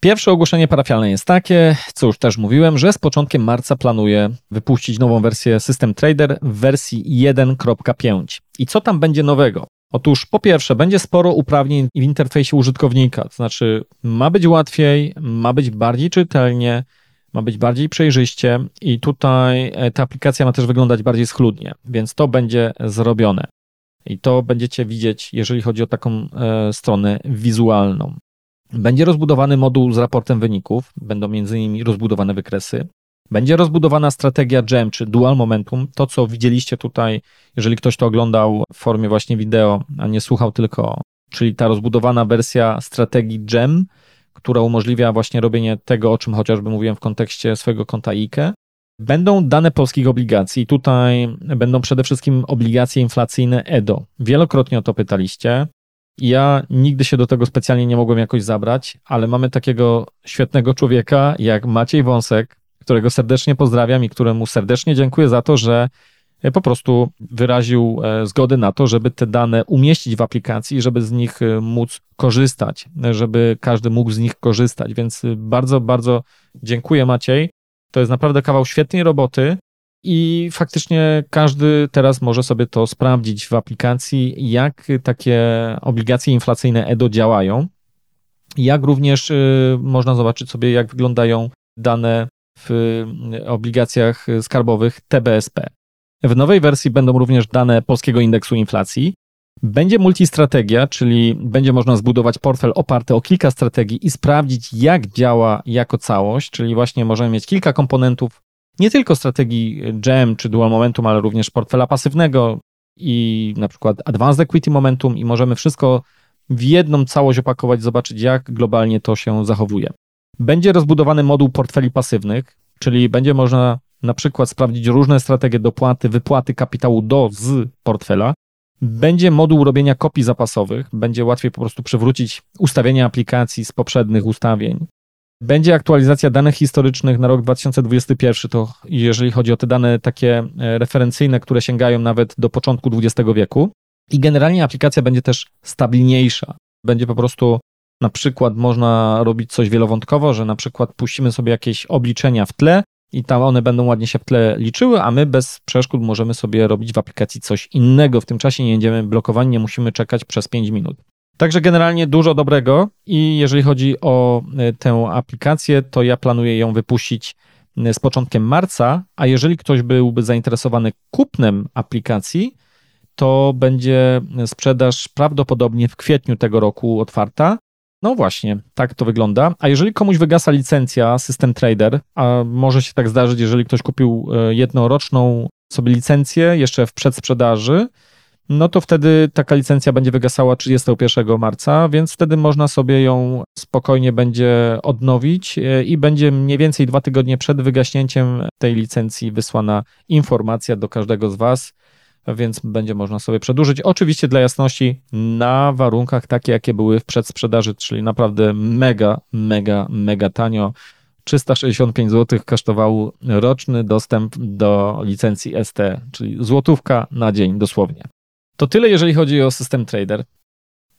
Pierwsze ogłoszenie parafialne jest takie, co już też mówiłem, że z początkiem marca planuję wypuścić nową wersję System Trader w wersji 1.5. I co tam będzie nowego? Otóż po pierwsze, będzie sporo uprawnień w interfejsie użytkownika, to znaczy ma być łatwiej, ma być bardziej czytelnie, ma być bardziej przejrzyście i tutaj e, ta aplikacja ma też wyglądać bardziej schludnie, więc to będzie zrobione. I to będziecie widzieć, jeżeli chodzi o taką e, stronę wizualną. Będzie rozbudowany moduł z raportem wyników, będą między innymi rozbudowane wykresy. Będzie rozbudowana strategia GEM, czy Dual Momentum, to co widzieliście tutaj, jeżeli ktoś to oglądał w formie właśnie wideo, a nie słuchał tylko, czyli ta rozbudowana wersja strategii GEM, która umożliwia właśnie robienie tego, o czym chociażby mówiłem w kontekście swojego konta IKE. Będą dane polskich obligacji. Tutaj będą przede wszystkim obligacje inflacyjne EDO. Wielokrotnie o to pytaliście. Ja nigdy się do tego specjalnie nie mogłem jakoś zabrać, ale mamy takiego świetnego człowieka jak Maciej Wąsek, którego serdecznie pozdrawiam i któremu serdecznie dziękuję za to, że e, po prostu wyraził e, zgodę na to, żeby te dane umieścić w aplikacji, żeby z nich e, móc korzystać, żeby każdy mógł z nich korzystać. Więc bardzo, bardzo dziękuję Maciej. To jest naprawdę kawał świetnej roboty i faktycznie każdy teraz może sobie to sprawdzić w aplikacji, jak takie obligacje inflacyjne EDO działają. Jak również y, można zobaczyć sobie, jak wyglądają dane w y, obligacjach skarbowych TBSP. W nowej wersji będą również dane polskiego indeksu inflacji. Będzie multistrategia, czyli będzie można zbudować portfel oparty o kilka strategii i sprawdzić, jak działa jako całość, czyli właśnie możemy mieć kilka komponentów, nie tylko strategii GEM czy Dual Momentum, ale również portfela pasywnego, i na przykład Advanced Equity Momentum i możemy wszystko w jedną całość opakować, zobaczyć jak globalnie to się zachowuje. Będzie rozbudowany moduł portfeli pasywnych, czyli będzie można na przykład sprawdzić różne strategie dopłaty, wypłaty kapitału do z portfela. Będzie moduł robienia kopii zapasowych, będzie łatwiej po prostu przywrócić ustawienia aplikacji z poprzednich ustawień. Będzie aktualizacja danych historycznych na rok 2021, to jeżeli chodzi o te dane takie e, referencyjne, które sięgają nawet do początku XX wieku. I generalnie aplikacja będzie też stabilniejsza. Będzie po prostu na przykład można robić coś wielowątkowo, że na przykład puścimy sobie jakieś obliczenia w tle i tam one będą ładnie się w tle liczyły, a my bez przeszkód możemy sobie robić w aplikacji coś innego. W tym czasie nie będziemy blokowani, nie musimy czekać przez 5 minut. Także generalnie dużo dobrego i jeżeli chodzi o e, tę aplikację, to ja planuję ją wypuścić e, z początkiem marca, a jeżeli ktoś byłby zainteresowany kupnem aplikacji, to będzie sprzedaż prawdopodobnie w kwietniu tego roku otwarta. No właśnie, tak to wygląda. A jeżeli komuś wygasa licencja System Trader, a może się tak zdarzyć, jeżeli ktoś kupił e, jednoroczną sobie licencję jeszcze w przedsprzedaży, no to wtedy taka licencja będzie wygasała 31 marca, więc wtedy można sobie ją spokojnie będzie odnowić e, i będzie mniej więcej dwa tygodnie przed wygaśnięciem tej licencji wysłana informacja do każdego z Was, więc będzie można sobie przedłużyć. Oczywiście dla jasności na warunkach takie, jakie były w przedsprzedaży, czyli naprawdę mega, mega, mega tanio. 365 zł kosztował roczny dostęp do licencji ST, czyli złotówka na dzień dosłownie. To tyle, jeżeli chodzi o system trader.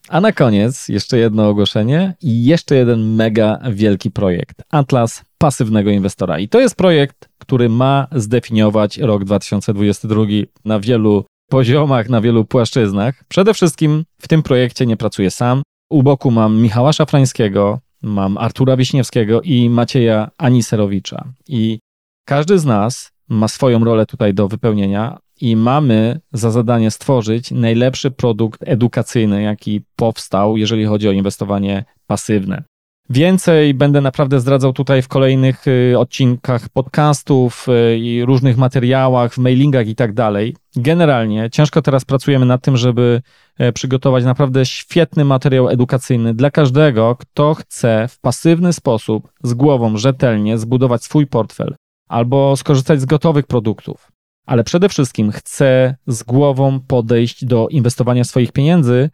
A na koniec jeszcze jedno ogłoszenie i jeszcze jeden mega wielki projekt. Atlas pasywnego inwestora. I to jest projekt, który ma zdefiniować rok 2022 na wielu poziomach, na wielu płaszczyznach. Przede wszystkim w tym projekcie nie pracuję sam. U boku mam Michała Szafrańskiego, mam Artura Wiśniewskiego i Macieja Aniserowicza. I każdy z nas ma swoją rolę tutaj do wypełnienia, i mamy za zadanie stworzyć najlepszy produkt edukacyjny, jaki powstał, jeżeli chodzi o inwestowanie pasywne. Więcej będę naprawdę zdradzał tutaj w kolejnych y, odcinkach podcastów y, i różnych materiałach, w mailingach i tak dalej. Generalnie ciężko teraz pracujemy nad tym, żeby e, przygotować naprawdę świetny materiał edukacyjny dla każdego, kto chce w pasywny sposób, z głową, rzetelnie zbudować swój portfel albo skorzystać z gotowych produktów ale przede wszystkim chce z głową podejść do inwestowania swoich pieniędzy,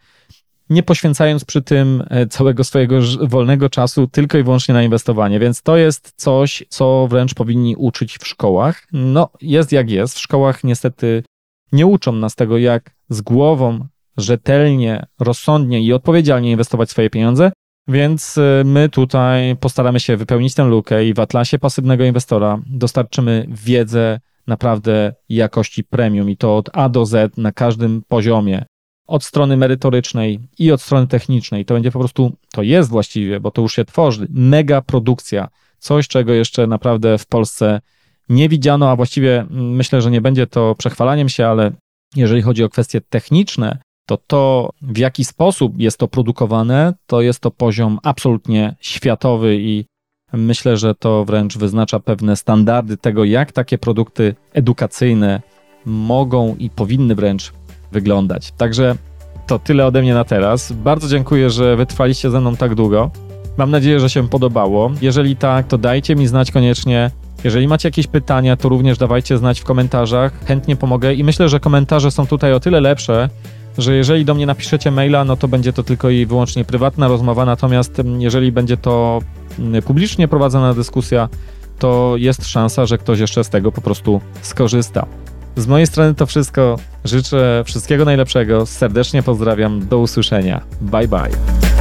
nie poświęcając przy tym e, całego swojego wolnego czasu tylko i wyłącznie na inwestowanie. Więc to jest coś, co wręcz powinni uczyć w szkołach. No, jest jak jest. W szkołach niestety nie uczą nas tego, jak z głową rzetelnie, rozsądnie i odpowiedzialnie inwestować swoje pieniądze. Więc e, my tutaj postaramy się wypełnić tę lukę i w Atlasie Pasywnego Inwestora dostarczymy wiedzę, naprawdę jakości premium i to od A do Z na każdym poziomie. Od strony merytorycznej i od strony technicznej. To będzie po prostu, to jest właściwie, bo to już się tworzy, mega produkcja. Coś, czego jeszcze naprawdę w Polsce nie widziano, a właściwie mm, myślę, że nie będzie to przechwalaniem się, ale jeżeli chodzi o kwestie techniczne, to to, w jaki sposób jest to produkowane, to jest to poziom absolutnie światowy i Myślę, że to wręcz wyznacza pewne standardy tego, jak takie produkty edukacyjne mogą i powinny wręcz wyglądać. Także to tyle ode mnie na teraz. Bardzo dziękuję, że wytrwaliście ze mną tak długo. Mam nadzieję, że się podobało. Jeżeli tak, to dajcie mi znać koniecznie. Jeżeli macie jakieś pytania, to również dawajcie znać w komentarzach. Chętnie pomogę i myślę, że komentarze są tutaj o tyle lepsze, że jeżeli do mnie napiszecie maila, no to będzie to tylko i wyłącznie prywatna rozmowa, natomiast mm, jeżeli będzie to publicznie prowadzona dyskusja, to jest szansa, że ktoś jeszcze z tego po prostu skorzysta. Z mojej strony to wszystko. Życzę wszystkiego najlepszego. Serdecznie pozdrawiam. Do usłyszenia. Bye bye.